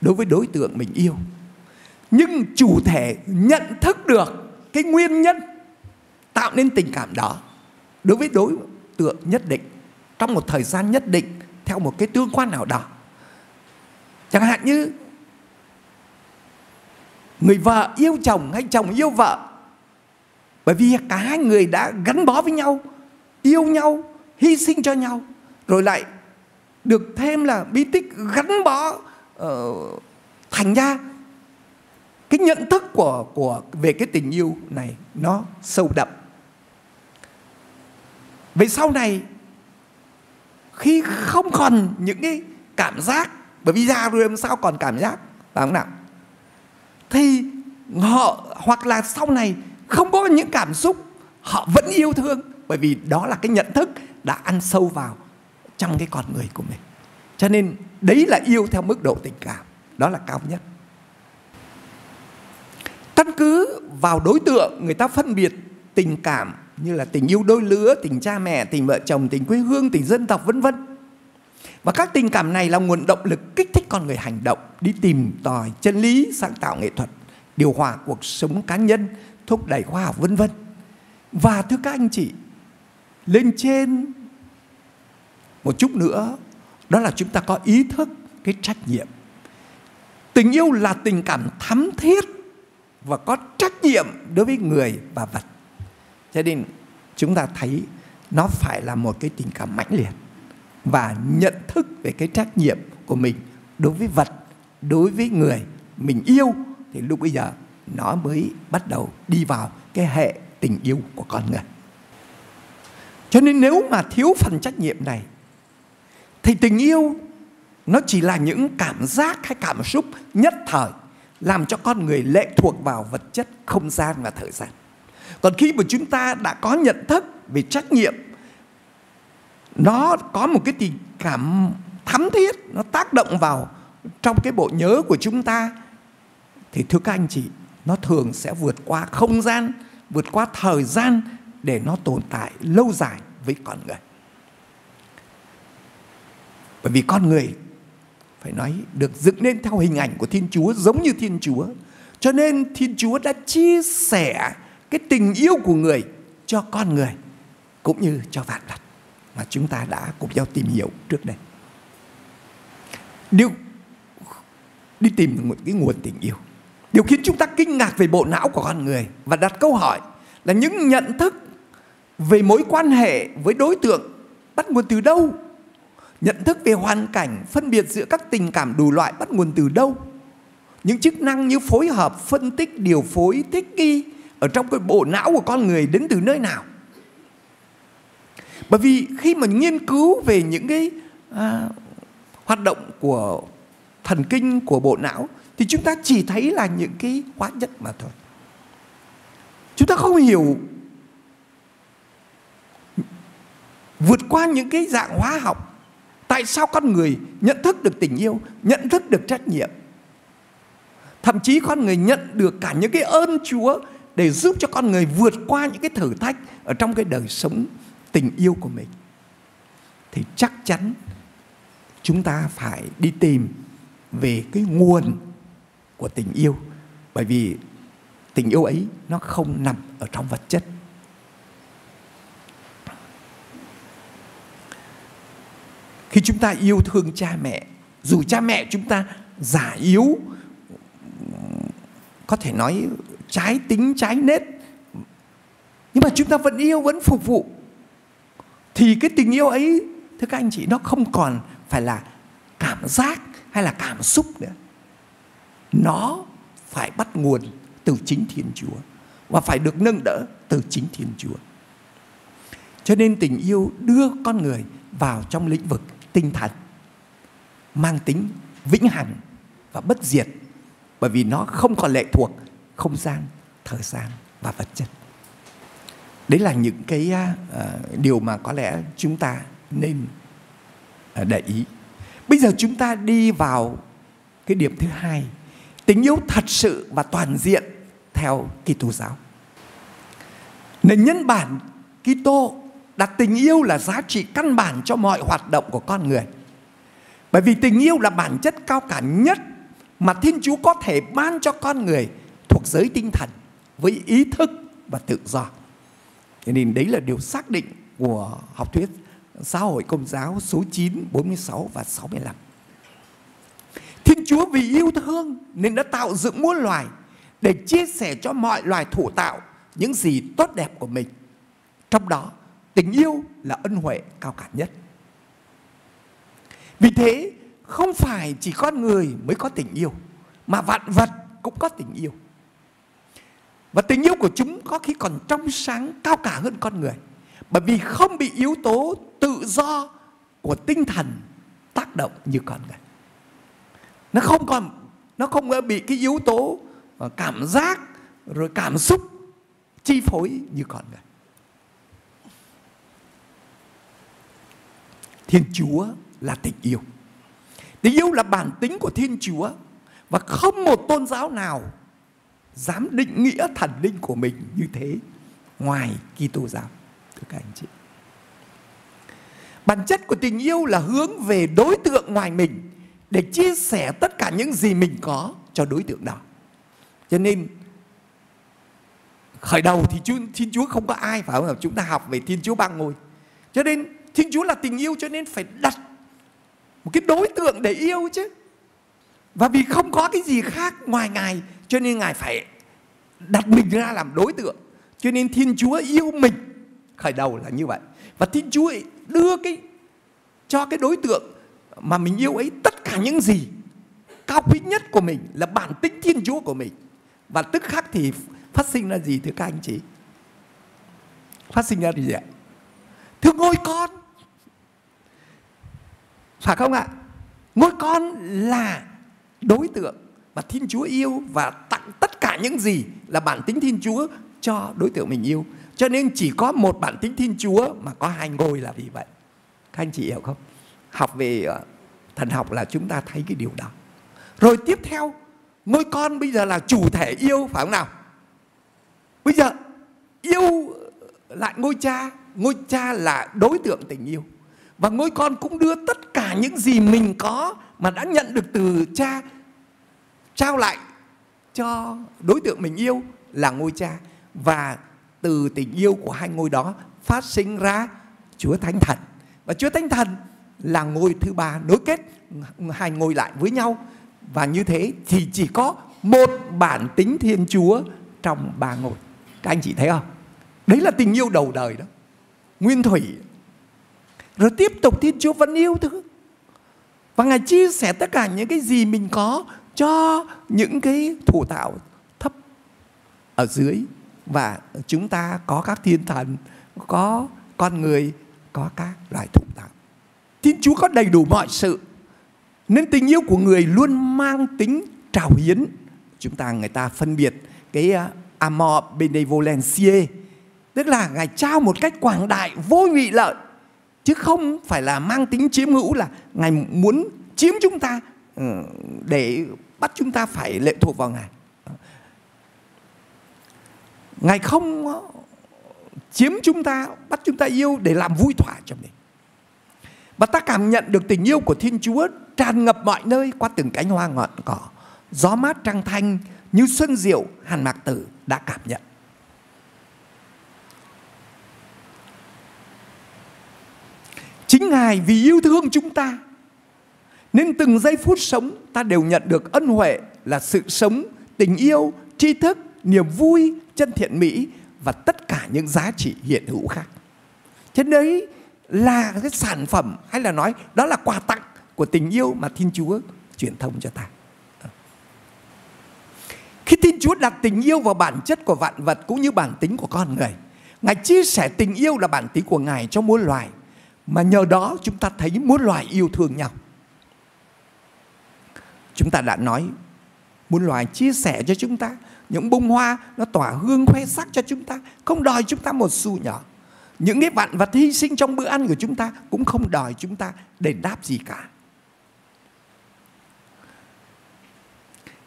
[SPEAKER 1] Đối với đối tượng mình yêu. Nhưng chủ thể nhận thức được cái nguyên nhân tạo nên tình cảm đó. Đối với đối tượng nhất định, trong một thời gian nhất định, theo một cái tương quan nào đó. Chẳng hạn như người vợ yêu chồng hay chồng yêu vợ. Bởi vì cả hai người đã gắn bó với nhau, yêu nhau hy sinh cho nhau rồi lại được thêm là bí tích gắn bó uh, thành ra cái nhận thức của của về cái tình yêu này nó sâu đậm. Về sau này khi không còn những cái cảm giác bởi vì ra rồi làm sao còn cảm giác phải không nào? Thì họ hoặc là sau này không có những cảm xúc họ vẫn yêu thương bởi vì đó là cái nhận thức đã ăn sâu vào trong cái con người của mình. Cho nên đấy là yêu theo mức độ tình cảm. Đó là cao nhất. Căn cứ vào đối tượng, người ta phân biệt tình cảm như là tình yêu đôi lứa, tình cha mẹ, tình vợ chồng, tình quê hương, tình dân tộc, vân vân. Và các tình cảm này là nguồn động lực kích thích con người hành động, đi tìm tòi chân lý, sáng tạo nghệ thuật, điều hòa cuộc sống cá nhân, thúc đẩy khoa học, vân vân. Và thưa các anh chị lên trên một chút nữa, đó là chúng ta có ý thức, cái trách nhiệm. Tình yêu là tình cảm thắm thiết và có trách nhiệm đối với người và vật. Cho nên chúng ta thấy nó phải là một cái tình cảm mãnh liệt và nhận thức về cái trách nhiệm của mình đối với vật, đối với người mình yêu, thì lúc bây giờ nó mới bắt đầu đi vào cái hệ tình yêu của con người cho nên nếu mà thiếu phần trách nhiệm này, thì tình yêu nó chỉ là những cảm giác hay cảm xúc nhất thời, làm cho con người lệ thuộc vào vật chất, không gian và thời gian. Còn khi mà chúng ta đã có nhận thức về trách nhiệm, nó có một cái tình cảm thắm thiết, nó tác động vào trong cái bộ nhớ của chúng ta, thì thưa các anh chị, nó thường sẽ vượt qua không gian, vượt qua thời gian để nó tồn tại lâu dài với con người bởi vì con người, phải nói, được dựng nên theo hình ảnh của Thiên Chúa giống như Thiên Chúa. Cho nên Thiên Chúa đã chia sẻ cái tình yêu của người cho con người cũng như cho vạn vật mà chúng ta đã cùng nhau tìm hiểu trước đây. Điều, đi tìm một cái nguồn tình yêu. Điều khiến chúng ta kinh ngạc về bộ não của con người và đặt câu hỏi là những nhận thức về mối quan hệ với đối tượng bắt nguồn từ đâu? Nhận thức về hoàn cảnh, phân biệt giữa các tình cảm đủ loại bắt nguồn từ đâu? Những chức năng như phối hợp, phân tích, điều phối, thích nghi ở trong cái bộ não của con người đến từ nơi nào? Bởi vì khi mà nghiên cứu về những cái à, hoạt động của thần kinh của bộ não thì chúng ta chỉ thấy là những cái hóa chất mà thôi. Chúng ta không hiểu vượt qua những cái dạng hóa học. Tại sao con người nhận thức được tình yêu, nhận thức được trách nhiệm? Thậm chí con người nhận được cả những cái ơn chúa để giúp cho con người vượt qua những cái thử thách ở trong cái đời sống tình yêu của mình. Thì chắc chắn chúng ta phải đi tìm về cái nguồn của tình yêu. Bởi vì tình yêu ấy nó không nằm ở trong vật chất. Khi chúng ta yêu thương cha mẹ, dù cha mẹ chúng ta giả yếu, có thể nói trái tính, trái nết, nhưng mà chúng ta vẫn yêu, vẫn phục vụ, thì cái tình yêu ấy, thưa các anh chị, nó không còn phải là cảm giác hay là cảm xúc nữa. Nó phải bắt nguồn từ chính thiên chúa và phải được nâng đỡ từ chính thiên chúa. Cho nên tình yêu đưa con người vào trong lĩnh vực tinh thần mang tính vĩnh hằng và bất diệt bởi vì nó không còn lệ thuộc không gian thời gian và vật chất. Đấy là những cái uh, điều mà có lẽ chúng ta nên uh, để ý. Bây giờ chúng ta đi vào cái điểm thứ hai tình yêu thật sự và toàn diện theo Kitô giáo. Nền nhân bản Kitô đặt tình yêu là giá trị căn bản cho mọi hoạt động của con người bởi vì tình yêu là bản chất cao cả nhất mà thiên chúa có thể ban cho con người thuộc giới tinh thần với ý thức và tự do Cho nên đấy là điều xác định của học thuyết xã hội công giáo số 9, 46 và 65. Thiên Chúa vì yêu thương nên đã tạo dựng muôn loài để chia sẻ cho mọi loài thủ tạo những gì tốt đẹp của mình. Trong đó, tình yêu là ân huệ cao cả nhất. Vì thế, không phải chỉ con người mới có tình yêu, mà vạn vật cũng có tình yêu. Và tình yêu của chúng có khi còn trong sáng cao cả hơn con người. Bởi vì không bị yếu tố tự do của tinh thần tác động như con người. Nó không còn nó không bị cái yếu tố ờ, cảm giác rồi cảm xúc chi phối như con người. Thiên Chúa là tình yêu. Tình yêu là bản tính của Thiên Chúa và không một tôn giáo nào dám định nghĩa thần linh của mình như thế ngoài Kitô giáo thưa các anh chị. Bản chất của tình yêu là hướng về đối tượng ngoài mình để chia sẻ tất cả những gì mình có cho đối tượng đó. Cho nên khởi đầu thì Chúa, Thiên Chúa không có ai phải không? Chúng ta học về Thiên Chúa ba ngôi. Cho nên Thiên Chúa là tình yêu cho nên phải đặt một cái đối tượng để yêu chứ. Và vì không có cái gì khác ngoài Ngài, cho nên Ngài phải đặt mình ra làm đối tượng. Cho nên Thiên Chúa yêu mình khởi đầu là như vậy. Và Thiên Chúa đưa cái, cho cái đối tượng mà mình yêu ấy tất cả những gì cao quý nhất của mình, là bản tính Thiên Chúa của mình. Và tức khắc thì phát sinh ra gì thưa các anh chị? Phát sinh ra gì ạ? Thưa ngôi con. Phải không ạ? Ngôi con là đối tượng mà Thiên Chúa yêu và tặng tất cả những gì là bản tính Thiên Chúa cho đối tượng mình yêu. Cho nên chỉ có một bản tính Thiên Chúa mà có hai ngôi là vì vậy. Các anh chị hiểu không? Học về ờ, thần học là chúng ta thấy cái điều đó. Rồi tiếp theo, ngôi con bây giờ là chủ thể yêu phải không nào? Bây giờ yêu lại ngôi cha, ngôi cha là đối tượng tình yêu. Và ngôi con cũng đưa tất cả những gì mình có mà đã nhận được từ cha, trao lại cho đối tượng mình yêu là ngôi cha. Và từ tình yêu của hai ngôi đó phát sinh ra Chúa Thánh Thần. Và Chúa Thánh Thần là ngôi thứ ba nối kết hai ngôi lại với nhau. Và như thế thì chỉ có một bản tính Thiên Chúa trong ba ngôi. Các anh chị thấy không? Đấy là tình yêu đầu đời đó. Nguyên thủy rồi tiếp tục Thiên Chúa vẫn yêu thương. Và Ngài chia sẻ tất cả những cái gì mình có cho những cái thủ tạo thấp ở dưới. Và chúng ta có các thiên thần có con người có các loài thủ tạo. Thiên chúa có đầy đủ mọi sự. Nên tình yêu của người luôn mang tính trào hiến. Chúng ta người ta phân biệt cái uh, amor benevolentiae. Tức là ngài trao một cách quảng đại vô vị lợi chứ không phải là mang tính chiếm hữu là ngài muốn chiếm chúng ta ừ, để bắt chúng ta phải lệ thuộc vào ngài. Ngài không ờ, chiếm chúng ta, bắt chúng ta yêu để làm vui thỏa cho mình. Và ta cảm nhận được tình yêu của Thiên Chúa tràn ngập mọi nơi qua từng cánh hoa ngọn cỏ, gió mát trăng thanh như xuân diệu hàn mạc tử đã cảm nhận. Chính ngài vì yêu thương chúng ta nên từng giây phút sống ta đều nhận được ân huệ là sự sống, tình yêu, tri thức, niềm vui, chân thiện mỹ và tất cả những giá trị hiện hữu khác. Thế đấy là cái sản phẩm hay là nói đó là quà tặng của tình yêu mà Thiên Chúa truyền thông cho ta. Khi Thiên Chúa đặt tình yêu vào bản chất của vạn vật cũng như bản tính của con người, Ngài chia sẻ tình yêu là bản tính của Ngài cho muôn loài, mà nhờ đó chúng ta thấy muôn loài yêu thương nhau. Chúng ta đã nói muôn loài chia sẻ cho chúng ta, những bông hoa nó tỏa hương khoe sắc cho chúng ta, không đòi chúng ta một xu nhỏ. Những cái vạn vật hy sinh trong bữa ăn của chúng ta cũng không đòi chúng ta đền đáp gì cả.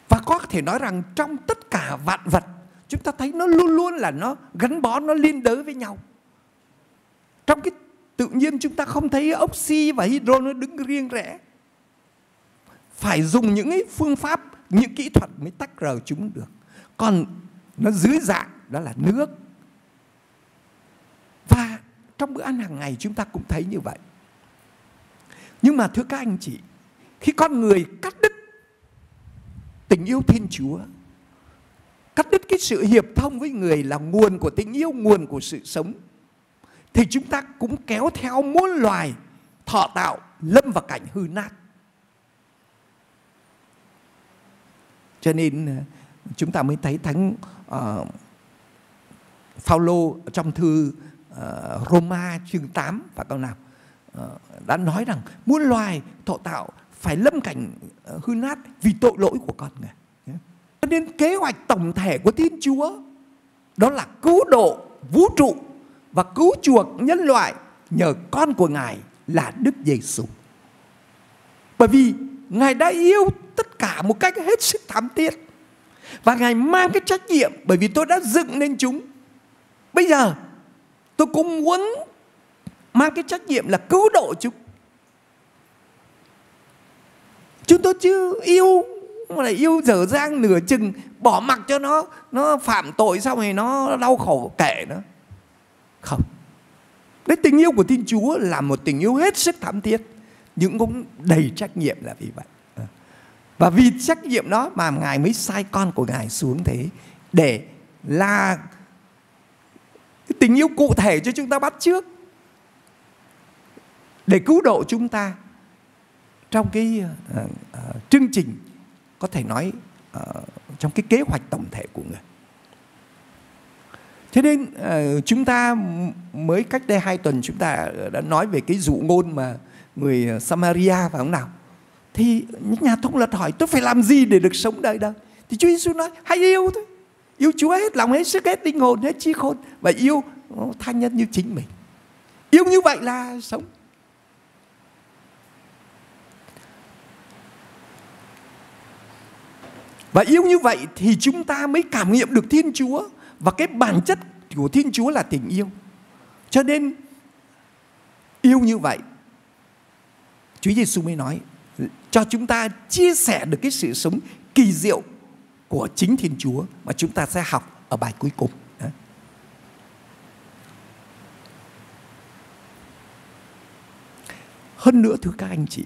[SPEAKER 1] Và có thể nói rằng trong tất cả vạn vật, chúng ta thấy nó luôn luôn là nó gắn bó, nó liên đới với nhau. Trong cái tự nhiên chúng ta không thấy oxy và hydro nó đứng riêng rẽ. Phải dùng những cái phương pháp những kỹ thuật mới tách rời chúng được. Còn nó dưới dạng đó là nước. Và trong bữa ăn hàng ngày chúng ta cũng thấy như vậy. Nhưng mà thưa các anh chị, khi con người cắt đứt tình yêu Thiên Chúa, cắt đứt cái sự hiệp thông với người là nguồn của tình yêu, nguồn của sự sống, thì chúng ta cũng kéo theo muôn loài thọ tạo lâm vào cảnh hư nát. Cho nên ờ, chúng ta mới thấy thánh uh, Phaolô trong thư uh, Roma chương 8 và câu nào uh, đã nói rằng muôn loài thọ tạo phải lâm cảnh uh, hư nát vì tội lỗi của con người. Cho nên kế hoạch tổng thể của Thiên Chúa đó là cứu độ vũ trụ và cứu chuộc nhân loại nhờ con của Ngài là Đức Giêsu. Bởi vì Ngài đã yêu tất cả một cách hết sức thắm thiết. Và Ngài mang cái trách nhiệm bởi vì tôi đã dựng nên chúng. Bây giờ, tôi cũng muốn mang cái trách nhiệm là cứu độ chúng. Chúng tôi chưa yêu, mà lại yêu dở dang nửa chừng, bỏ mặc cho nó nó phạm tội xong rồi nó đau khổ kể nữa không. Đấy tình yêu của thiên chúa là một tình yêu hết sức thắm thiết nhưng cũng đầy trách nhiệm là vì vậy. Ờ. Và vì trách nhiệm đó mà ngài mới sai con của ngài xuống thế để là cái tình yêu cụ thể cho chúng ta bắt trước để cứu độ chúng ta trong cái uh, uh, chương trình có thể nói uh, trong cái kế hoạch tổng thể của người. Thế nên ờ, chúng ta mới cách đây hai tuần chúng ta ờ, đã nói về cái dụ ngôn mà người ờ, Samaria phải không nào? Thì những nhà thông luật hỏi, tôi phải làm gì để được sống đời đời? Thì Chúa Giêsu nói, hãy yêu thôi. Yêu Chúa hết lòng, hết sức, hết linh hồn, hết trí khôn và yêu tha nhân như chính mình. Yêu như vậy là sống. Và yêu như vậy thì chúng ta mới cảm nghiệm được Thiên Chúa và cái bản chất của Thiên Chúa là tình yêu. Cho nên yêu như vậy Chúa Giêsu mới nói cho chúng ta chia sẻ được cái sự sống kỳ diệu của chính Thiên Chúa mà chúng ta sẽ học ở bài cuối cùng. Hơn nữa thưa các anh chị,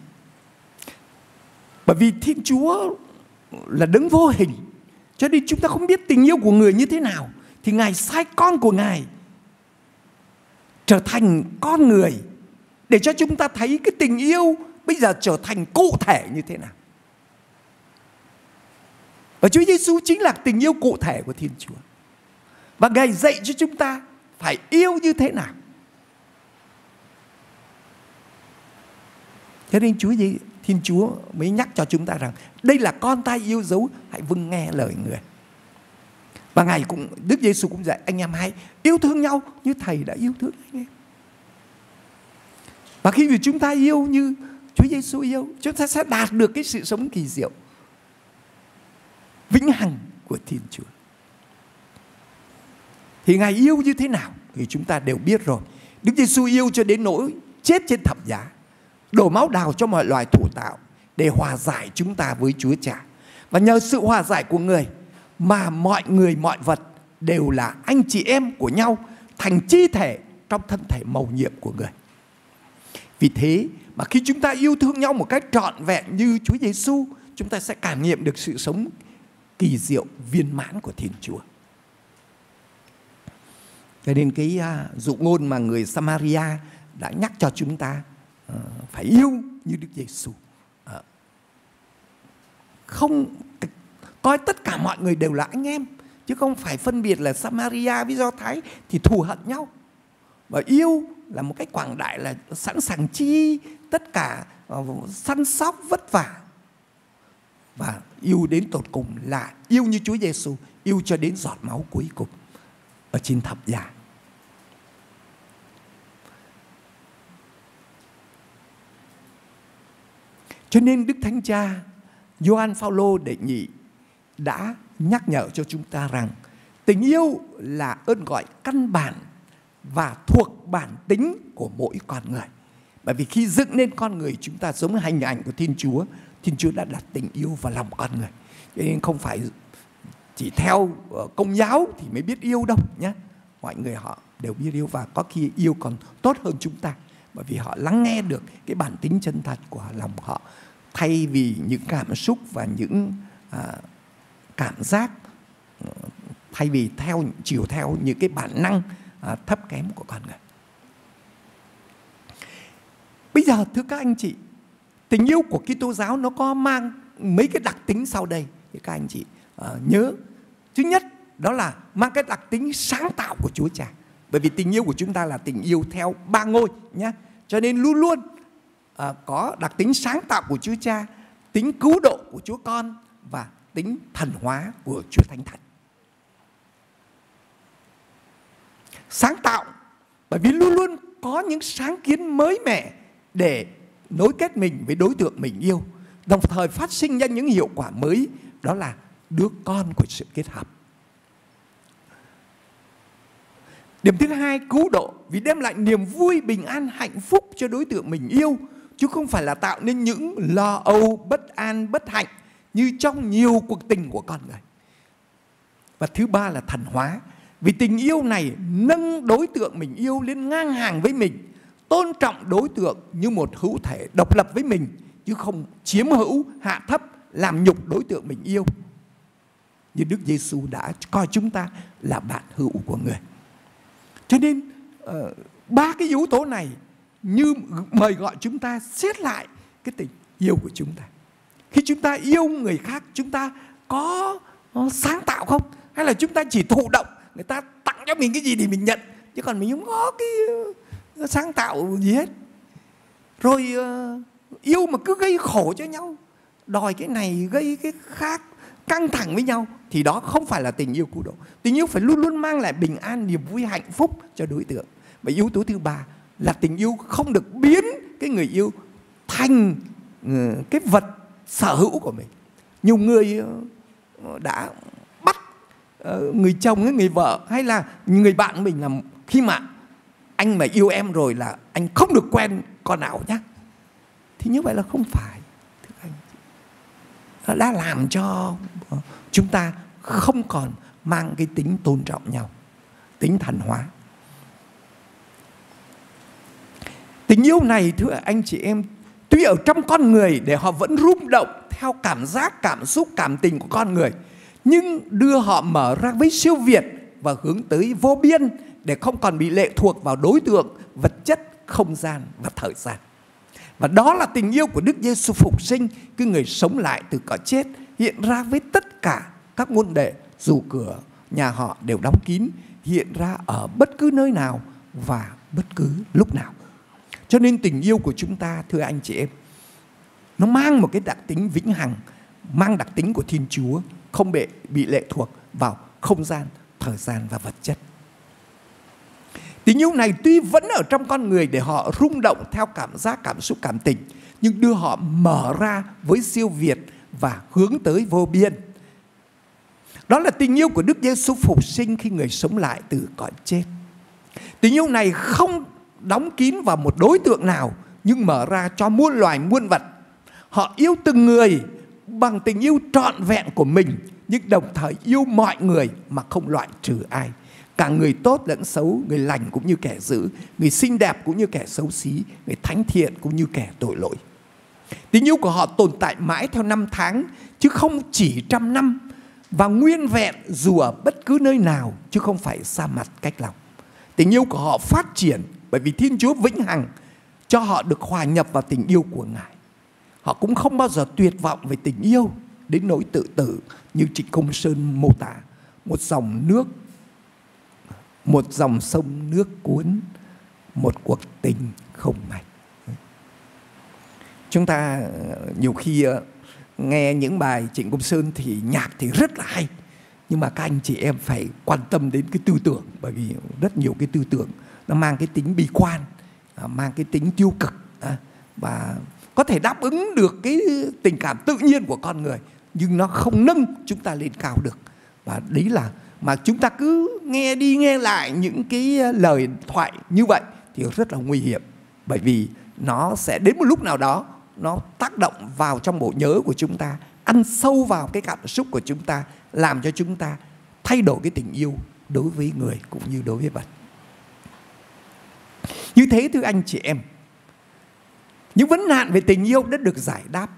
[SPEAKER 1] bởi vì Thiên Chúa là đấng vô hình, cho nên chúng ta không biết tình yêu của người như thế nào, thì Ngài sai con của Ngài trở thành con người để cho chúng ta thấy cái tình yêu bây giờ trở thành cụ thể như thế nào. Và Chúa Giêsu chính là tình yêu cụ thể của Thiên Chúa. Và Ngài dạy cho chúng ta phải yêu như thế nào. Cho nên Chúa Thiên Chúa mới nhắc cho chúng ta rằng đây là con ta yêu dấu, hãy vâng nghe lời người. Và Ngài cũng Đức Giêsu cũng dạy anh em hãy yêu thương nhau như thầy đã yêu thương anh em. Và khi vì chúng ta yêu như Chúa Giêsu yêu, chúng ta sẽ đạt được cái sự sống kỳ diệu vĩnh hằng của Thiên Chúa. Thì Ngài yêu như thế nào thì chúng ta đều biết rồi. Đức Giêsu yêu cho đến nỗi chết trên thập giá, đổ máu đào cho mọi loài thủ tạo để hòa giải chúng ta với Chúa Cha. Và nhờ sự hòa giải của người mà mọi người mọi vật đều là anh chị em của nhau thành chi thể trong thân thể màu nhiệm của người. Vì thế mà khi chúng ta yêu thương nhau một cách trọn vẹn như Chúa Giêsu, chúng ta sẽ cảm nghiệm được sự sống kỳ diệu viên mãn của Thiên Chúa. Cho nên cái uh, dụ ngôn mà người Samaria đã nhắc cho chúng ta uh, phải yêu như Đức Giêsu. Uh, ờ, không coi tất cả mọi người đều là anh em, chứ không phải phân biệt là Samaria với Do Thái thì thù hận nhau. Và yêu là một cách quảng đại là sẵn sàng chi tất cả ờ, săn sóc, vất vả và yêu đến tột cùng là yêu như Chúa Giêsu yêu cho đến giọt máu cuối cùng ở trên thập giá. Cho nên Đức Thánh Cha Gioan Phaolô đệ nhị đã nhắc nhở cho chúng ta rằng tình yêu là ơn gọi căn bản và thuộc bản tính của mỗi con người. Bởi vì khi dựng nên con người chúng ta giống hình ảnh của Thiên Chúa, Thiên Chúa đã đặt tình yêu vào lòng con người. Cho nên không phải chỉ theo ờ, công giáo thì mới biết yêu đâu nhé. Mọi người họ đều biết yêu và có khi yêu còn tốt hơn chúng ta bởi vì họ lắng nghe được cái bản tính chân thật của lòng họ thay vì những cảm xúc và những à, cảm giác thay vì theo chiều theo những cái bản năng à, thấp kém của con người. Bây giờ thưa các anh chị tình yêu của Kitô giáo nó có mang mấy cái đặc tính sau đây thì các anh chị à, nhớ. Thứ nhất đó là mang cái đặc tính sáng tạo của Chúa Cha. Bởi vì tình yêu của chúng ta là tình yêu theo ba ngôi nhé cho nên luôn luôn à, có đặc tính sáng tạo của Chúa Cha tính cứu độ của Chúa Con và tính thần hóa của Chúa Thánh Thần. Sáng tạo, bởi vì luôn luôn có những sáng kiến mới mẻ để nối kết mình với đối tượng mình yêu, đồng thời phát sinh ra những hiệu quả mới, đó là đứa con của sự kết hợp. Điểm thứ hai, cứu độ, vì đem lại niềm vui, bình an, hạnh phúc cho đối tượng mình yêu, chứ không phải là tạo nên những lo âu, bất an, bất hạnh như trong nhiều cuộc tình của con người. Và thứ ba là thần hóa. Vì tình yêu này nâng đối tượng mình yêu lên ngang hàng với mình, tôn trọng đối tượng như một hữu thể độc lập với mình, chứ không chiếm hữu, hạ thấp, làm nhục đối tượng mình yêu. Như Đức Giêsu đã coi chúng ta là bạn hữu của người. Cho nên ờ, ba cái yếu tố này như mời gọi chúng ta xét lại cái tình yêu của chúng ta khi chúng ta yêu người khác, chúng ta có sáng tạo không? Hay là chúng ta chỉ thụ động, người ta tặng cho mình cái gì thì mình nhận, chứ còn mình không có cái sáng tạo gì hết. Rồi ờ, yêu mà cứ gây khổ cho nhau, đòi cái này, gây cái khác, căng thẳng với nhau, thì đó không phải là tình yêu cứu độ tình yêu phải luôn luôn mang lại bình an, niềm vui, hạnh phúc cho đối tượng. Và yếu tố thứ ba là tình yêu không được biến cái người yêu thành ờ, cái vật sở hữu của mình. Nhiều người ờ, đã bắt ờ, người chồng hay người vợ hay là người bạn mình là khi mà anh mà yêu em rồi là anh không được quen con nào nhé thì như vậy là không phải, thưa anh. Nó đã làm cho ờ, chúng ta không còn mang cái tính tôn trọng nhau, tính thần hóa. Tình yêu này, thưa anh chị em tuy ở trong con người để họ vẫn rung động theo cảm giác, cảm xúc, cảm tình của con người, nhưng đưa họ mở ra với siêu việt và hướng tới vô biên để không còn bị lệ thuộc vào đối tượng, vật chất, không gian và thời gian. Và đó là tình yêu của Đức Giêsu phục sinh cái người sống lại từ cõi chết hiện ra với tất cả các môn đệ, dù cửa, nhà họ đều đóng kín, hiện ra ở bất cứ nơi nào và bất cứ lúc nào cho nên tình yêu của chúng ta thưa anh chị em nó mang một cái đặc tính vĩnh hằng mang đặc tính của thiên chúa không bị bị lệ thuộc vào không gian thời gian và vật chất Tình yêu này tuy vẫn ở trong con người để họ rung động theo cảm giác, cảm xúc, cảm tình, nhưng đưa họ mở ra với siêu việt và hướng tới vô biên. Đó là tình yêu của Đức Giêsu phục sinh khi người sống lại từ cõi chết. Tình yêu này không đóng kín vào một đối tượng nào nhưng mở ra cho muôn loài muôn vật. Họ yêu từng người bằng tình yêu trọn vẹn của mình nhưng đồng thời yêu mọi người mà không loại trừ ai cả người tốt lẫn xấu, người lành cũng như kẻ dữ, người xinh đẹp cũng như kẻ xấu xí, người thánh thiện cũng như kẻ tội lỗi. Tình yêu của họ tồn tại mãi theo năm tháng, chứ không chỉ trăm năm, và nguyên vẹn dù ở bất cứ nơi nào, chứ không phải xa mặt cách lòng. Tình yêu của họ phát triển bởi vì Thiên Chúa vĩnh hằng cho họ được hòa nhập vào tình yêu của Ngài. Họ cũng không bao giờ tuyệt vọng về tình yêu đến nỗi tự tử như Trịnh Công Sơn mô tả. Một dòng nước, một dòng sông nước cuốn, một cuộc tình không mạch chúng ta ờ, nhiều khi ờ, nghe những bài trịnh công sơn thì nhạc thì rất là hay, nhưng mà các anh chị em phải quan tâm đến cái tư tưởng, bởi vì rất nhiều cái tư tưởng nó mang cái tính bi quan à, mang cái tính tiêu cực à, và có thể đáp ứng được cái tình cảm tự nhiên của con người, nhưng nó không nâng chúng ta lên cao được. Và đấy là mà chúng ta cứ nghe đi nghe lại những cái lời thoại như vậy thì rất là nguy hiểm. Bởi vì nó sẽ đến một lúc nào đó, nó tác động vào trong bộ nhớ của chúng ta, ăn sâu vào cái cảm xúc của chúng ta, làm cho chúng ta thay đổi cái tình yêu đối với người cũng như đối với vật thế thưa anh chị em, những vấn nạn về tình yêu đã được giải đáp.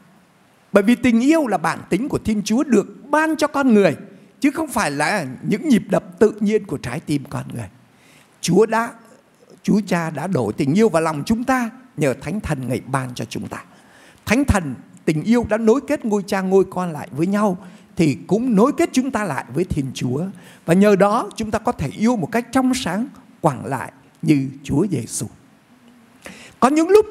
[SPEAKER 1] Bởi vì tình yêu là bản tính của Thiên Chúa được ban cho con người chứ không phải là những nhịp đập tự nhiên của trái tim con người. Chúa đã Chúa Cha đã đổ tình yêu vào lòng chúng ta nhờ Thánh Thần ngày ban cho chúng ta. Thánh Thần tình yêu đã nối kết ngôi cha ngôi con lại với nhau thì cũng nối kết chúng ta lại với Thiên Chúa. Và nhờ đó chúng ta có thể yêu một cách trong sáng quảng lại như Chúa Giêsu. Có những lúc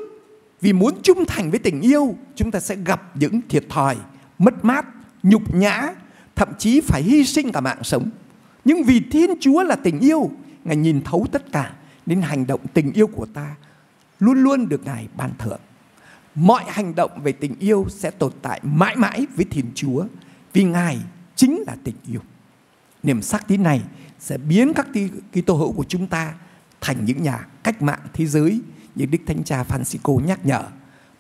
[SPEAKER 1] vì muốn trung thành với tình yêu, chúng ta sẽ gặp những thiệt thòi, mất mát, nhục nhã, thậm chí phải hy sinh cả mạng sống. Nhưng vì Thiên Chúa là tình yêu, Ngài nhìn thấu tất cả nên hành động tình yêu của ta luôn luôn được Ngài ban thưởng. Mọi hành động về tình yêu sẽ tồn tại mãi mãi với Thiên Chúa vì Ngài chính là tình yêu. Niềm xác tín này sẽ biến các Kitô hữu của chúng ta thành những nhà cách mạng thế giới như Đức Thánh Cha Francisco nhắc nhở.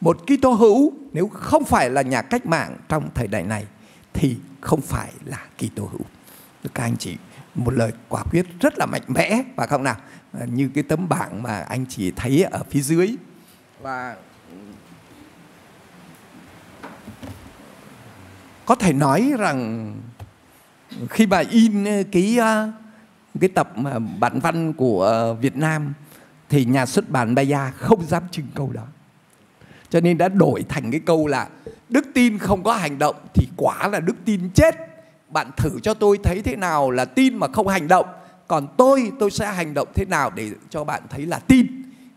[SPEAKER 1] Một Kitô hữu, nếu không phải là nhà cách mạng trong thời đại này, thì không phải là Kitô hữu. Các anh chị, một lời quả quyết rất là mạnh mẽ và không nào à, như cái tấm bảng mà anh chị thấy ở phía dưới và có thể nói rằng khi bà in ờ, cái ờ, cái tập ờ, bản văn của Việt Nam thì nhà xuất bản Baya không dám trưng câu đó. Cho nên đã đổi thành cái câu là đức tin không có hành động thì quả là đức tin chết. Bạn thử cho tôi thấy thế nào là tin mà không hành động. Còn tôi, tôi sẽ hành động thế nào để cho bạn thấy là tin.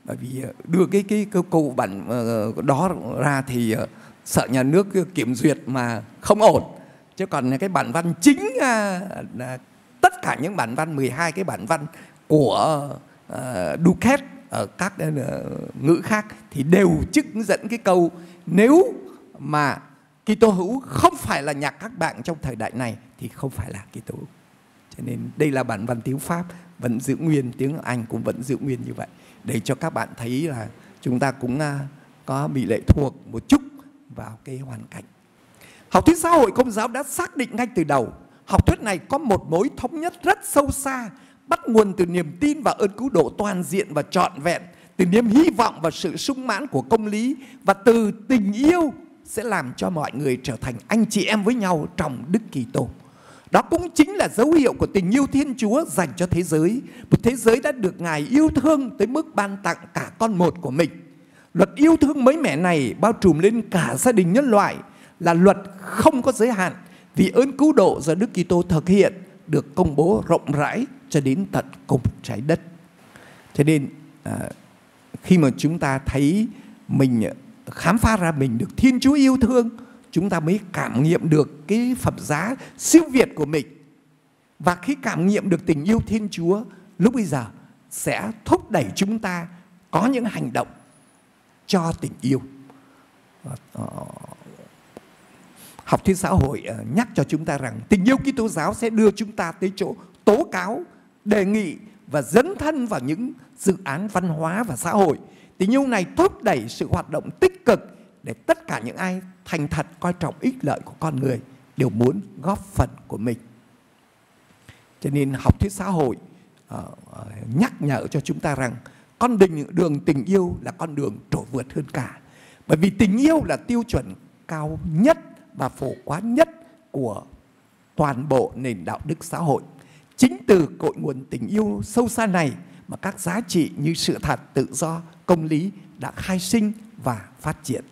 [SPEAKER 1] Bởi vì ờ, đưa cái cái, cái câu bản ờ, đó ra thì ờ, sợ nhà nước kiểm duyệt mà không ổn. Chứ còn cái bản văn chính à, tất cả những bản văn 12 cái bản văn của Ờ, uh, Duquette ở các uh, ngữ khác thì đều trích dẫn cái câu nếu mà Kitô hữu không phải là nhạc các bạn trong thời đại này thì không phải là Kitô hữu. Cho nên đây là bản văn tiếng Pháp vẫn giữ nguyên, tiếng Anh cũng vẫn giữ nguyên như vậy để cho các bạn thấy là chúng ta cũng uh, có bị lệ thuộc một chút vào cái hoàn cảnh. Học thuyết xã hội công giáo đã xác định ngay từ đầu học thuyết này có một mối thống nhất rất sâu xa bắt nguồn từ niềm tin và ơn cứu độ toàn diện và trọn vẹn, từ niềm hy vọng và sự sung mãn của công lý và từ tình yêu sẽ làm cho mọi người trở thành anh chị em với nhau trong Đức Kitô. Đó cũng chính là dấu hiệu của tình yêu Thiên Chúa dành cho thế giới, một thế giới đã được Ngài yêu thương tới mức ban tặng cả con một của mình. Luật yêu thương mới mẻ này bao trùm lên cả gia đình nhân loại là luật không có giới hạn vì ơn cứu độ do Đức Kitô thực hiện được công bố rộng rãi cho đến tận cùng trái đất. Cho nên à, khi mà chúng ta thấy mình à, khám phá ra mình được Thiên Chúa yêu thương, chúng ta mới cảm nghiệm được cái phẩm giá siêu việt của mình. Và khi cảm nghiệm được tình yêu Thiên Chúa, lúc bây giờ sẽ thúc đẩy chúng ta có những hành động cho tình yêu. Ờ, ờ, Học thuyết xã hội à, nhắc cho chúng ta rằng tình yêu Kitô giáo sẽ đưa chúng ta tới chỗ tố cáo, đề nghị và dấn thân vào những dự án văn hóa và xã hội. Tình yêu này thúc đẩy sự hoạt động tích cực để tất cả những ai thành thật coi trọng ích lợi của con người đều muốn góp phần của mình. Cho nên học thuyết xã hội ờ, ờ, nhắc nhở cho chúng ta rằng con đường, đường tình yêu là con đường trổ vượt hơn cả. Bởi vì tình yêu là tiêu chuẩn cao nhất và phổ quát nhất của toàn bộ nền đạo đức xã hội. Chính từ cội nguồn tình yêu sâu xa này mà các giá trị như sự thật, tự do, công lý đã khai sinh và phát triển.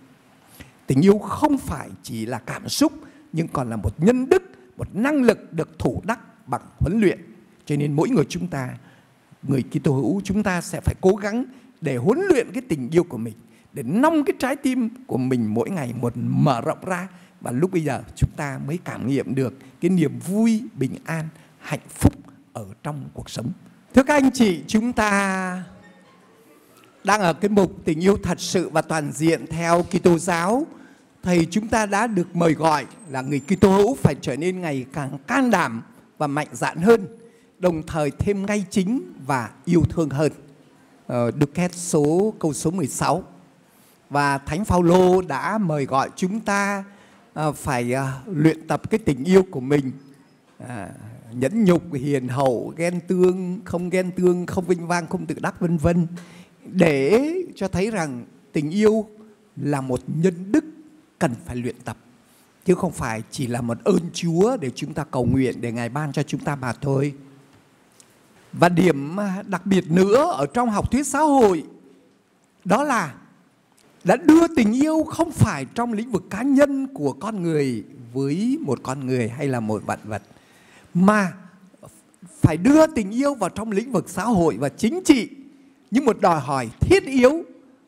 [SPEAKER 1] Tình yêu không phải chỉ là cảm xúc nhưng còn là một nhân đức, một năng lực được thủ đắc bằng huấn luyện. Cho nên mỗi người chúng ta, người Kitô hữu chúng ta sẽ phải cố gắng để huấn luyện cái tình yêu của mình, để nong cái trái tim của mình mỗi ngày một mở rộng ra và lúc bây giờ chúng ta mới cảm nghiệm được cái niềm vui, bình an, hạnh phúc ở trong cuộc sống. Thưa các anh chị, chúng ta đang ở cái mục tình yêu thật sự và toàn diện theo Kitô giáo. Thầy chúng ta đã được mời gọi là người Kitô hữu phải trở nên ngày càng can đảm và mạnh dạn hơn, đồng thời thêm ngay chính và yêu thương hơn. Ờ, được kết số câu số 16. Và Thánh Phaolô đã mời gọi chúng ta à, phải à, luyện tập cái tình yêu của mình à, nhẫn nhục, hiền hậu, ghen tương, không ghen tương, không vinh vang, không tự đắc, vân vân để cho thấy rằng tình yêu là một nhân đức cần phải luyện tập, chứ không phải chỉ là một ơn Chúa để chúng ta cầu nguyện, để Ngài ban cho chúng ta mà thôi. Và điểm đặc biệt nữa ở trong học thuyết xã hội, đó là đã đưa tình yêu không phải trong lĩnh vực cá nhân của con người với một con người hay là một vạn vật mà phải đưa tình yêu vào trong lĩnh vực xã hội và chính trị như một đòi hỏi thiết yếu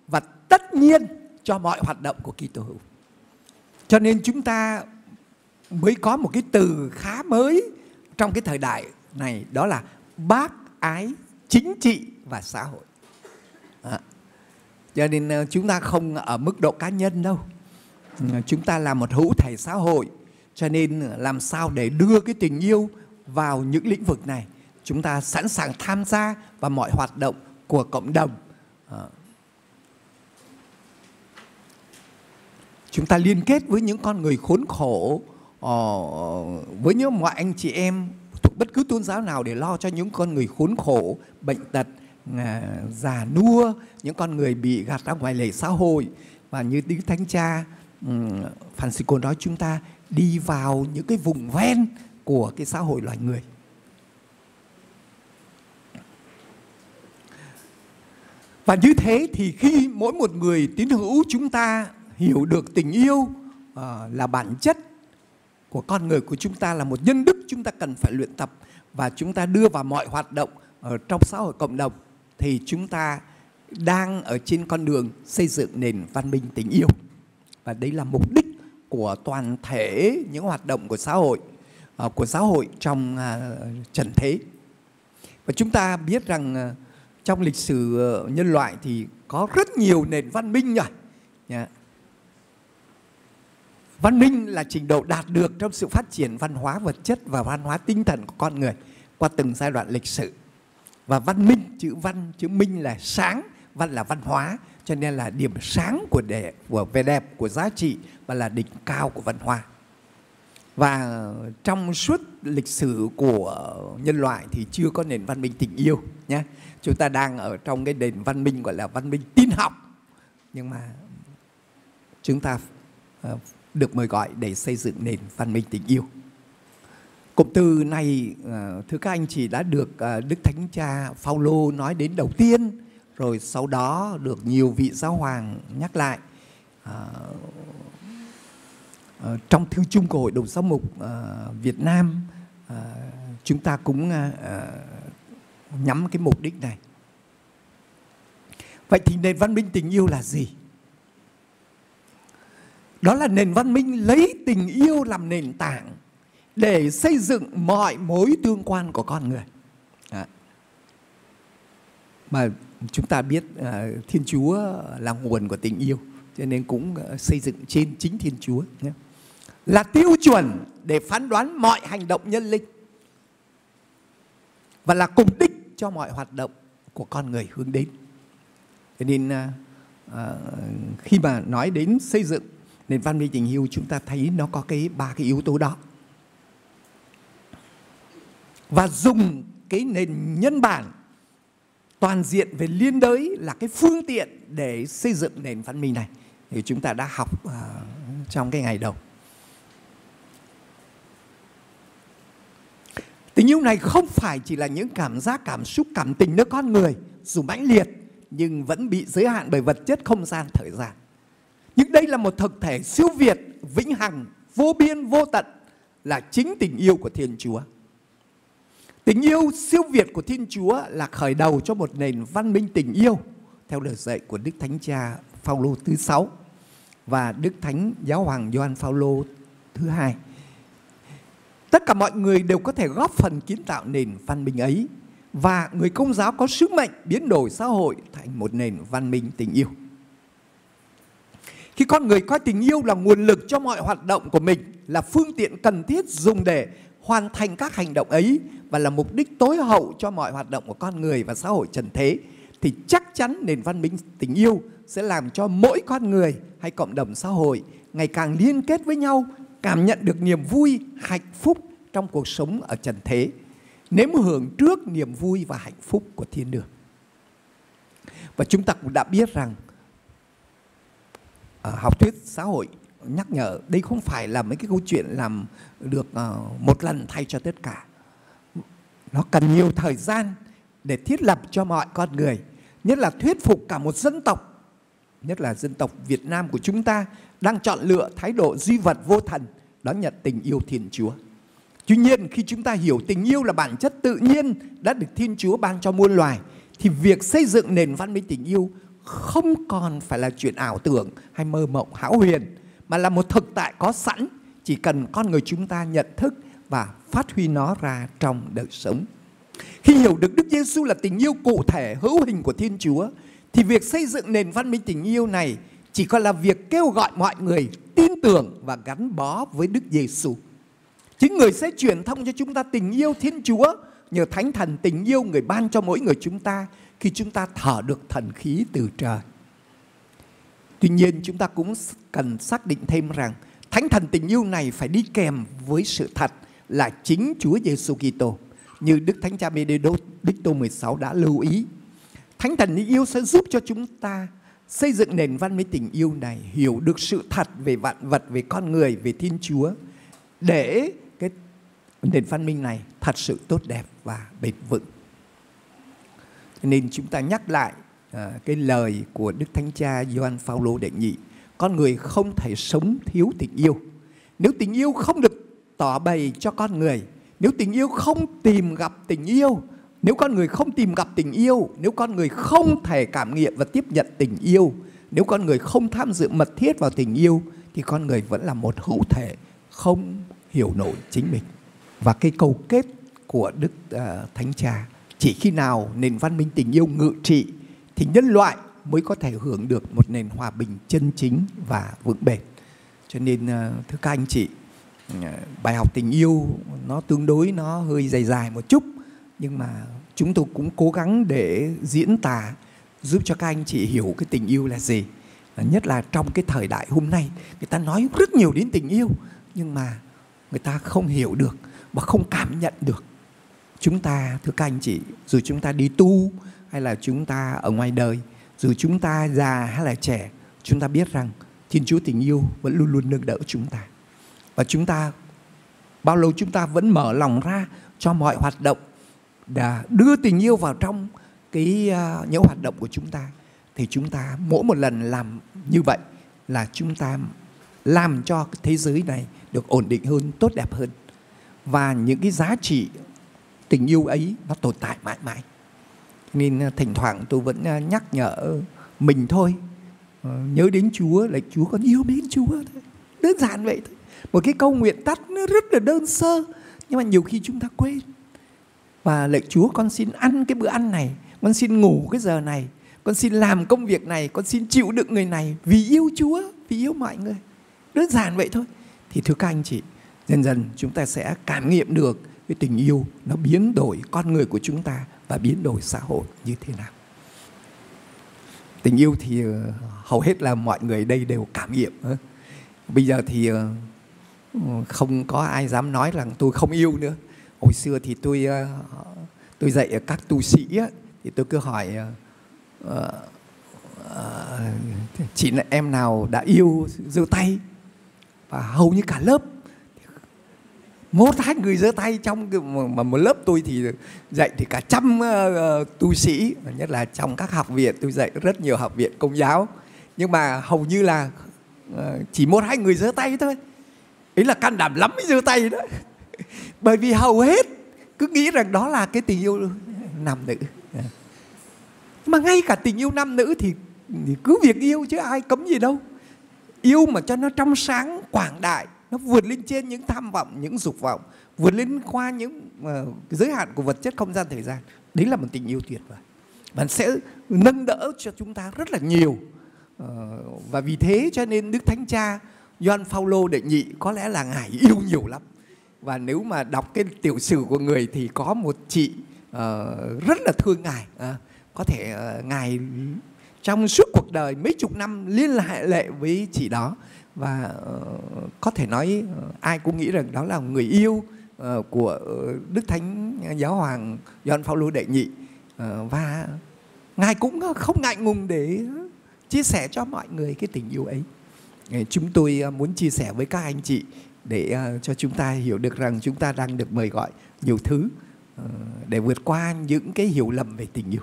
[SPEAKER 1] và tất nhiên cho mọi hoạt động của Kitô hữu. Cho nên chúng ta mới có một cái từ khá mới trong cái thời đại này, đó là bác ái chính trị và xã hội. À. Cho nên ờ, chúng ta không ở mức độ cá nhân đâu. Ừ, chúng ta là một hữu thể xã hội cho nên ờ, làm sao để đưa cái tình yêu vào những lĩnh vực này? Chúng ta sẵn sàng tham gia vào mọi hoạt động của cộng đồng. Ờ. Chúng ta liên kết với những con người khốn khổ ờ, với những mọi anh chị em thuộc bất cứ tôn giáo nào để lo cho những con người khốn khổ, bệnh tật già nua, những con người bị gạt ra ngoài lề xã hội. Và như đức thánh cha Francisco nói chúng ta đi vào những cái vùng ven của cái xã hội loài người. Và như thế thì khi mỗi một người tín hữu chúng ta hiểu được tình yêu à, là bản chất của con người của chúng ta, là một nhân đức chúng ta cần phải luyện tập và chúng ta đưa vào mọi hoạt động ở trong xã hội cộng đồng, thì chúng ta đang ở trên con đường xây dựng nền văn minh tình yêu. Và đấy là mục đích của toàn thể những hoạt động của xã hội à, của xã hội trong à, trần thế và chúng ta biết rằng à, trong lịch sử ờ, nhân loại thì có rất nhiều nền văn minh rồi yeah. Dạ. Văn minh là trình độ đạt được trong sự phát triển văn hóa vật chất và văn hóa tinh thần của con người qua từng giai đoạn lịch sử. Và văn minh, chữ văn, chữ minh là sáng, văn là văn hóa, cho nên là điểm sáng của đẹp, của vẻ đẹp, của giá trị và là đỉnh cao của văn hóa. Và trong suốt lịch sử của nhân loại thì chưa có nền văn minh tình yêu nhé. Chúng ta đang ở trong cái nền văn minh gọi là văn minh tin học. Nhưng mà chúng ta ờ, được mời gọi để xây dựng nền văn minh tình yêu. Cụm từ này ờ, thưa các anh chị đã được ờ, Đức Thánh Cha Phaolô nói đến đầu tiên, rồi sau đó được nhiều vị giáo hoàng nhắc lại. À, ờ, trong thư chung của Hội đồng Giáo mục à, Việt Nam, à, chúng ta cũng à, nhắm cái mục đích này. Vậy thì nền văn minh tình yêu là gì? Đó là nền văn minh lấy tình yêu làm nền tảng để xây dựng mọi mối tương quan của con người. À. Mà chúng ta biết uh, Thiên Chúa là nguồn của tình yêu, cho nên cũng uh, xây dựng trên chính Thiên Chúa nhé. Là tiêu chuẩn để phán đoán mọi hành động nhân linh và là cùng đích cho mọi hoạt động của con người hướng đến. Cho nên uh, uh, khi mà nói đến xây dựng nền văn minh tình yêu chúng ta thấy nó có cái ba cái yếu tố đó và dùng cái nền nhân bản toàn diện về liên đới là cái phương tiện để xây dựng nền văn minh này. Thì chúng ta đã học uh, trong cái ngày đầu. Tình yêu này không phải chỉ là những cảm giác cảm xúc cảm tình nơi con người dù mãnh liệt nhưng vẫn bị giới hạn bởi vật chất không gian thời gian. Nhưng đây là một thực thể siêu việt, vĩnh hằng, vô biên, vô tận là chính tình yêu của Thiên Chúa. Tình yêu siêu việt của Thiên Chúa là khởi đầu cho một nền văn minh tình yêu theo lời dạy của Đức Thánh Cha Phaolô thứ sáu và Đức Thánh Giáo hoàng Gioan Phaolô thứ hai. Tất cả mọi người đều có thể góp phần kiến tạo nền văn minh ấy và người công giáo có sứ mệnh biến đổi xã hội thành một nền văn minh tình yêu. Khi con người coi tình yêu là nguồn lực cho mọi hoạt động của mình, là phương tiện cần thiết dùng để hoàn thành các hành động ấy và là mục đích tối hậu cho mọi hoạt động của con người và xã hội trần thế thì chắc chắn nền văn minh tình yêu sẽ làm cho mỗi con người hay cộng đồng xã hội ngày càng liên kết với nhau, cảm nhận được niềm vui, hạnh phúc trong cuộc sống ở trần thế, nếm hưởng trước niềm vui và hạnh phúc của thiên đường. và chúng ta cũng đã biết rằng ở học thuyết xã hội nhắc nhở đây không phải là mấy cái câu chuyện làm được uh, một lần thay cho tất cả nó cần nhiều thời gian để thiết lập cho mọi con người nhất là thuyết phục cả một dân tộc nhất là dân tộc Việt Nam của chúng ta đang chọn lựa thái độ duy vật vô thần đón nhận tình yêu Thiên Chúa. Tuy nhiên khi chúng ta hiểu tình yêu là bản chất tự nhiên đã được Thiên Chúa ban cho muôn loài thì việc xây dựng nền văn minh tình yêu không còn phải là chuyện ảo tưởng hay mơ mộng hão huyền mà là một thực tại có sẵn chỉ cần con người chúng ta nhận thức và phát huy nó ra trong đời sống. Khi hiểu được Đức Giêsu là tình yêu cụ thể, hữu hình của Thiên Chúa, thì việc xây dựng nền văn minh tình yêu này chỉ còn là việc kêu gọi mọi người tin tưởng và gắn bó với Đức Giêsu. Chính người sẽ truyền thông cho chúng ta tình yêu Thiên Chúa nhờ Thánh Thần tình yêu người ban cho mỗi người chúng ta khi chúng ta thở được thần khí từ trời. Tuy nhiên, chúng ta cũng cần xác định thêm rằng Thánh Thần tình yêu này phải đi kèm với sự thật là chính Chúa Giêsu Kitô như Đức Thánh Cha Benedicto 16 đã lưu ý. Thánh Thần tình yêu sẽ giúp cho chúng ta xây dựng nền văn minh tình yêu này, hiểu được sự thật về vạn vật, về con người, về thiên chúa, để cái nền văn minh này thật sự tốt đẹp và bền vững nên chúng ta nhắc lại à, cái lời của đức thánh cha Gioan Phaolô đệ nhị con người không thể sống thiếu tình yêu nếu tình yêu không được tỏ bày cho con người nếu tình yêu không tìm gặp tình yêu nếu con người không tìm gặp tình yêu, nếu con người không thể cảm nghiệm và tiếp nhận tình yêu, nếu con người không tham dự mật thiết vào tình yêu thì con người vẫn là một hữu thể không hiểu nổi chính mình. Và cái câu kết của Đức uh, Thánh Cha chỉ khi nào nền văn minh tình yêu ngự trị thì nhân loại mới có thể hưởng được một nền hòa bình chân chính và vững bền. Cho nên ờ, thưa các anh chị, ờ, bài học tình yêu nó tương đối nó hơi dài dài một chút nhưng mà chúng tôi cũng cố gắng để diễn tả giúp cho các anh chị hiểu cái tình yêu là gì nhất là trong cái thời đại hôm nay người ta nói rất nhiều đến tình yêu nhưng mà người ta không hiểu được và không cảm nhận được chúng ta thưa các anh chị dù chúng ta đi tu hay là chúng ta ở ngoài đời dù chúng ta già hay là trẻ chúng ta biết rằng thiên chúa tình yêu vẫn luôn luôn nâng đỡ chúng ta và chúng ta bao lâu chúng ta vẫn mở lòng ra cho mọi hoạt động đã đưa tình yêu vào trong cái uh, những hoạt động của chúng ta thì chúng ta mỗi một lần làm như vậy là chúng ta làm cho thế giới này được ổn định hơn, tốt đẹp hơn. Và những cái giá trị tình yêu ấy nó tồn tại mãi mãi. Nên à, thỉnh thoảng tôi vẫn à, nhắc nhở mình thôi. Ờ, nhớ đến Chúa là Chúa con yêu mến Chúa thôi. Đơn giản vậy thôi. Một cái câu nguyện tắt nó rất là đơn sơ, nhưng mà nhiều khi chúng ta quên và lạy Chúa, con xin ăn cái bữa ăn này, con xin ngủ cái giờ này, con xin làm công việc này, con xin chịu đựng người này vì yêu Chúa, vì yêu mọi người đơn giản vậy thôi thì thưa các anh chị, dần dần chúng ta sẽ cảm nghiệm được cái tình yêu nó biến đổi con người của chúng ta và biến đổi xã hội như thế nào. Tình yêu thì ờ, hầu hết là mọi người đây đều cảm nghiệm bây giờ thì ờ, không có ai dám nói rằng tôi không yêu nữa. Hồi xưa thì tôi ờ, tôi dạy các tu sĩ thì tôi cứ hỏi chị em nào đã yêu giơ tay? Và hầu như cả lớp một hai người giơ tay trong mà một lớp tôi thì dạy thì cả trăm uh, tu sĩ nhất là trong các học viện tôi dạy rất nhiều học viện công giáo. Nhưng mà hầu như là uh, chỉ một hai người giơ tay thôi. Ấy là can đảm lắm mới giơ tay đó. Bởi vì hầu hết cứ nghĩ rằng đó là cái tình yêu nam nữ. Mà ngay cả tình yêu nam nữ thì, thì cứ việc yêu chứ ai cấm gì đâu. Yêu mà cho nó trong sáng quảng đại nó vượt lên trên những tham vọng những dục vọng vượt lên qua những uh, giới hạn của vật chất không gian thời gian. Đấy là một tình yêu tuyệt vời. Và sẽ nâng đỡ cho chúng ta rất là nhiều. Uh, và vì thế cho nên đức thánh cha Gioan Phaolô đệ nhị có lẽ là ngài yêu nhiều lắm. Và nếu mà đọc cái tiểu sử của người thì có một chị uh, rất là thương ngài. Uh, có thể uh, ngài trong suốt cuộc đời mấy chục năm liên hệ lệ với chị đó và ờ, có thể nói ờ, ai cũng nghĩ rằng đó là người yêu ờ, của đức thánh giáo hoàng Gioan Phaolô đệ nhị. Và ngài cũng không ngại ngùng để chia sẻ cho mọi người cái tình yêu ấy. Chúng tôi muốn chia sẻ với các anh chị để cho chúng ta hiểu được rằng chúng ta đang được mời gọi nhiều thứ để vượt qua những cái hiểu lầm về tình yêu.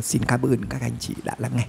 [SPEAKER 1] Xin cảm ơn các anh chị đã lắng nghe.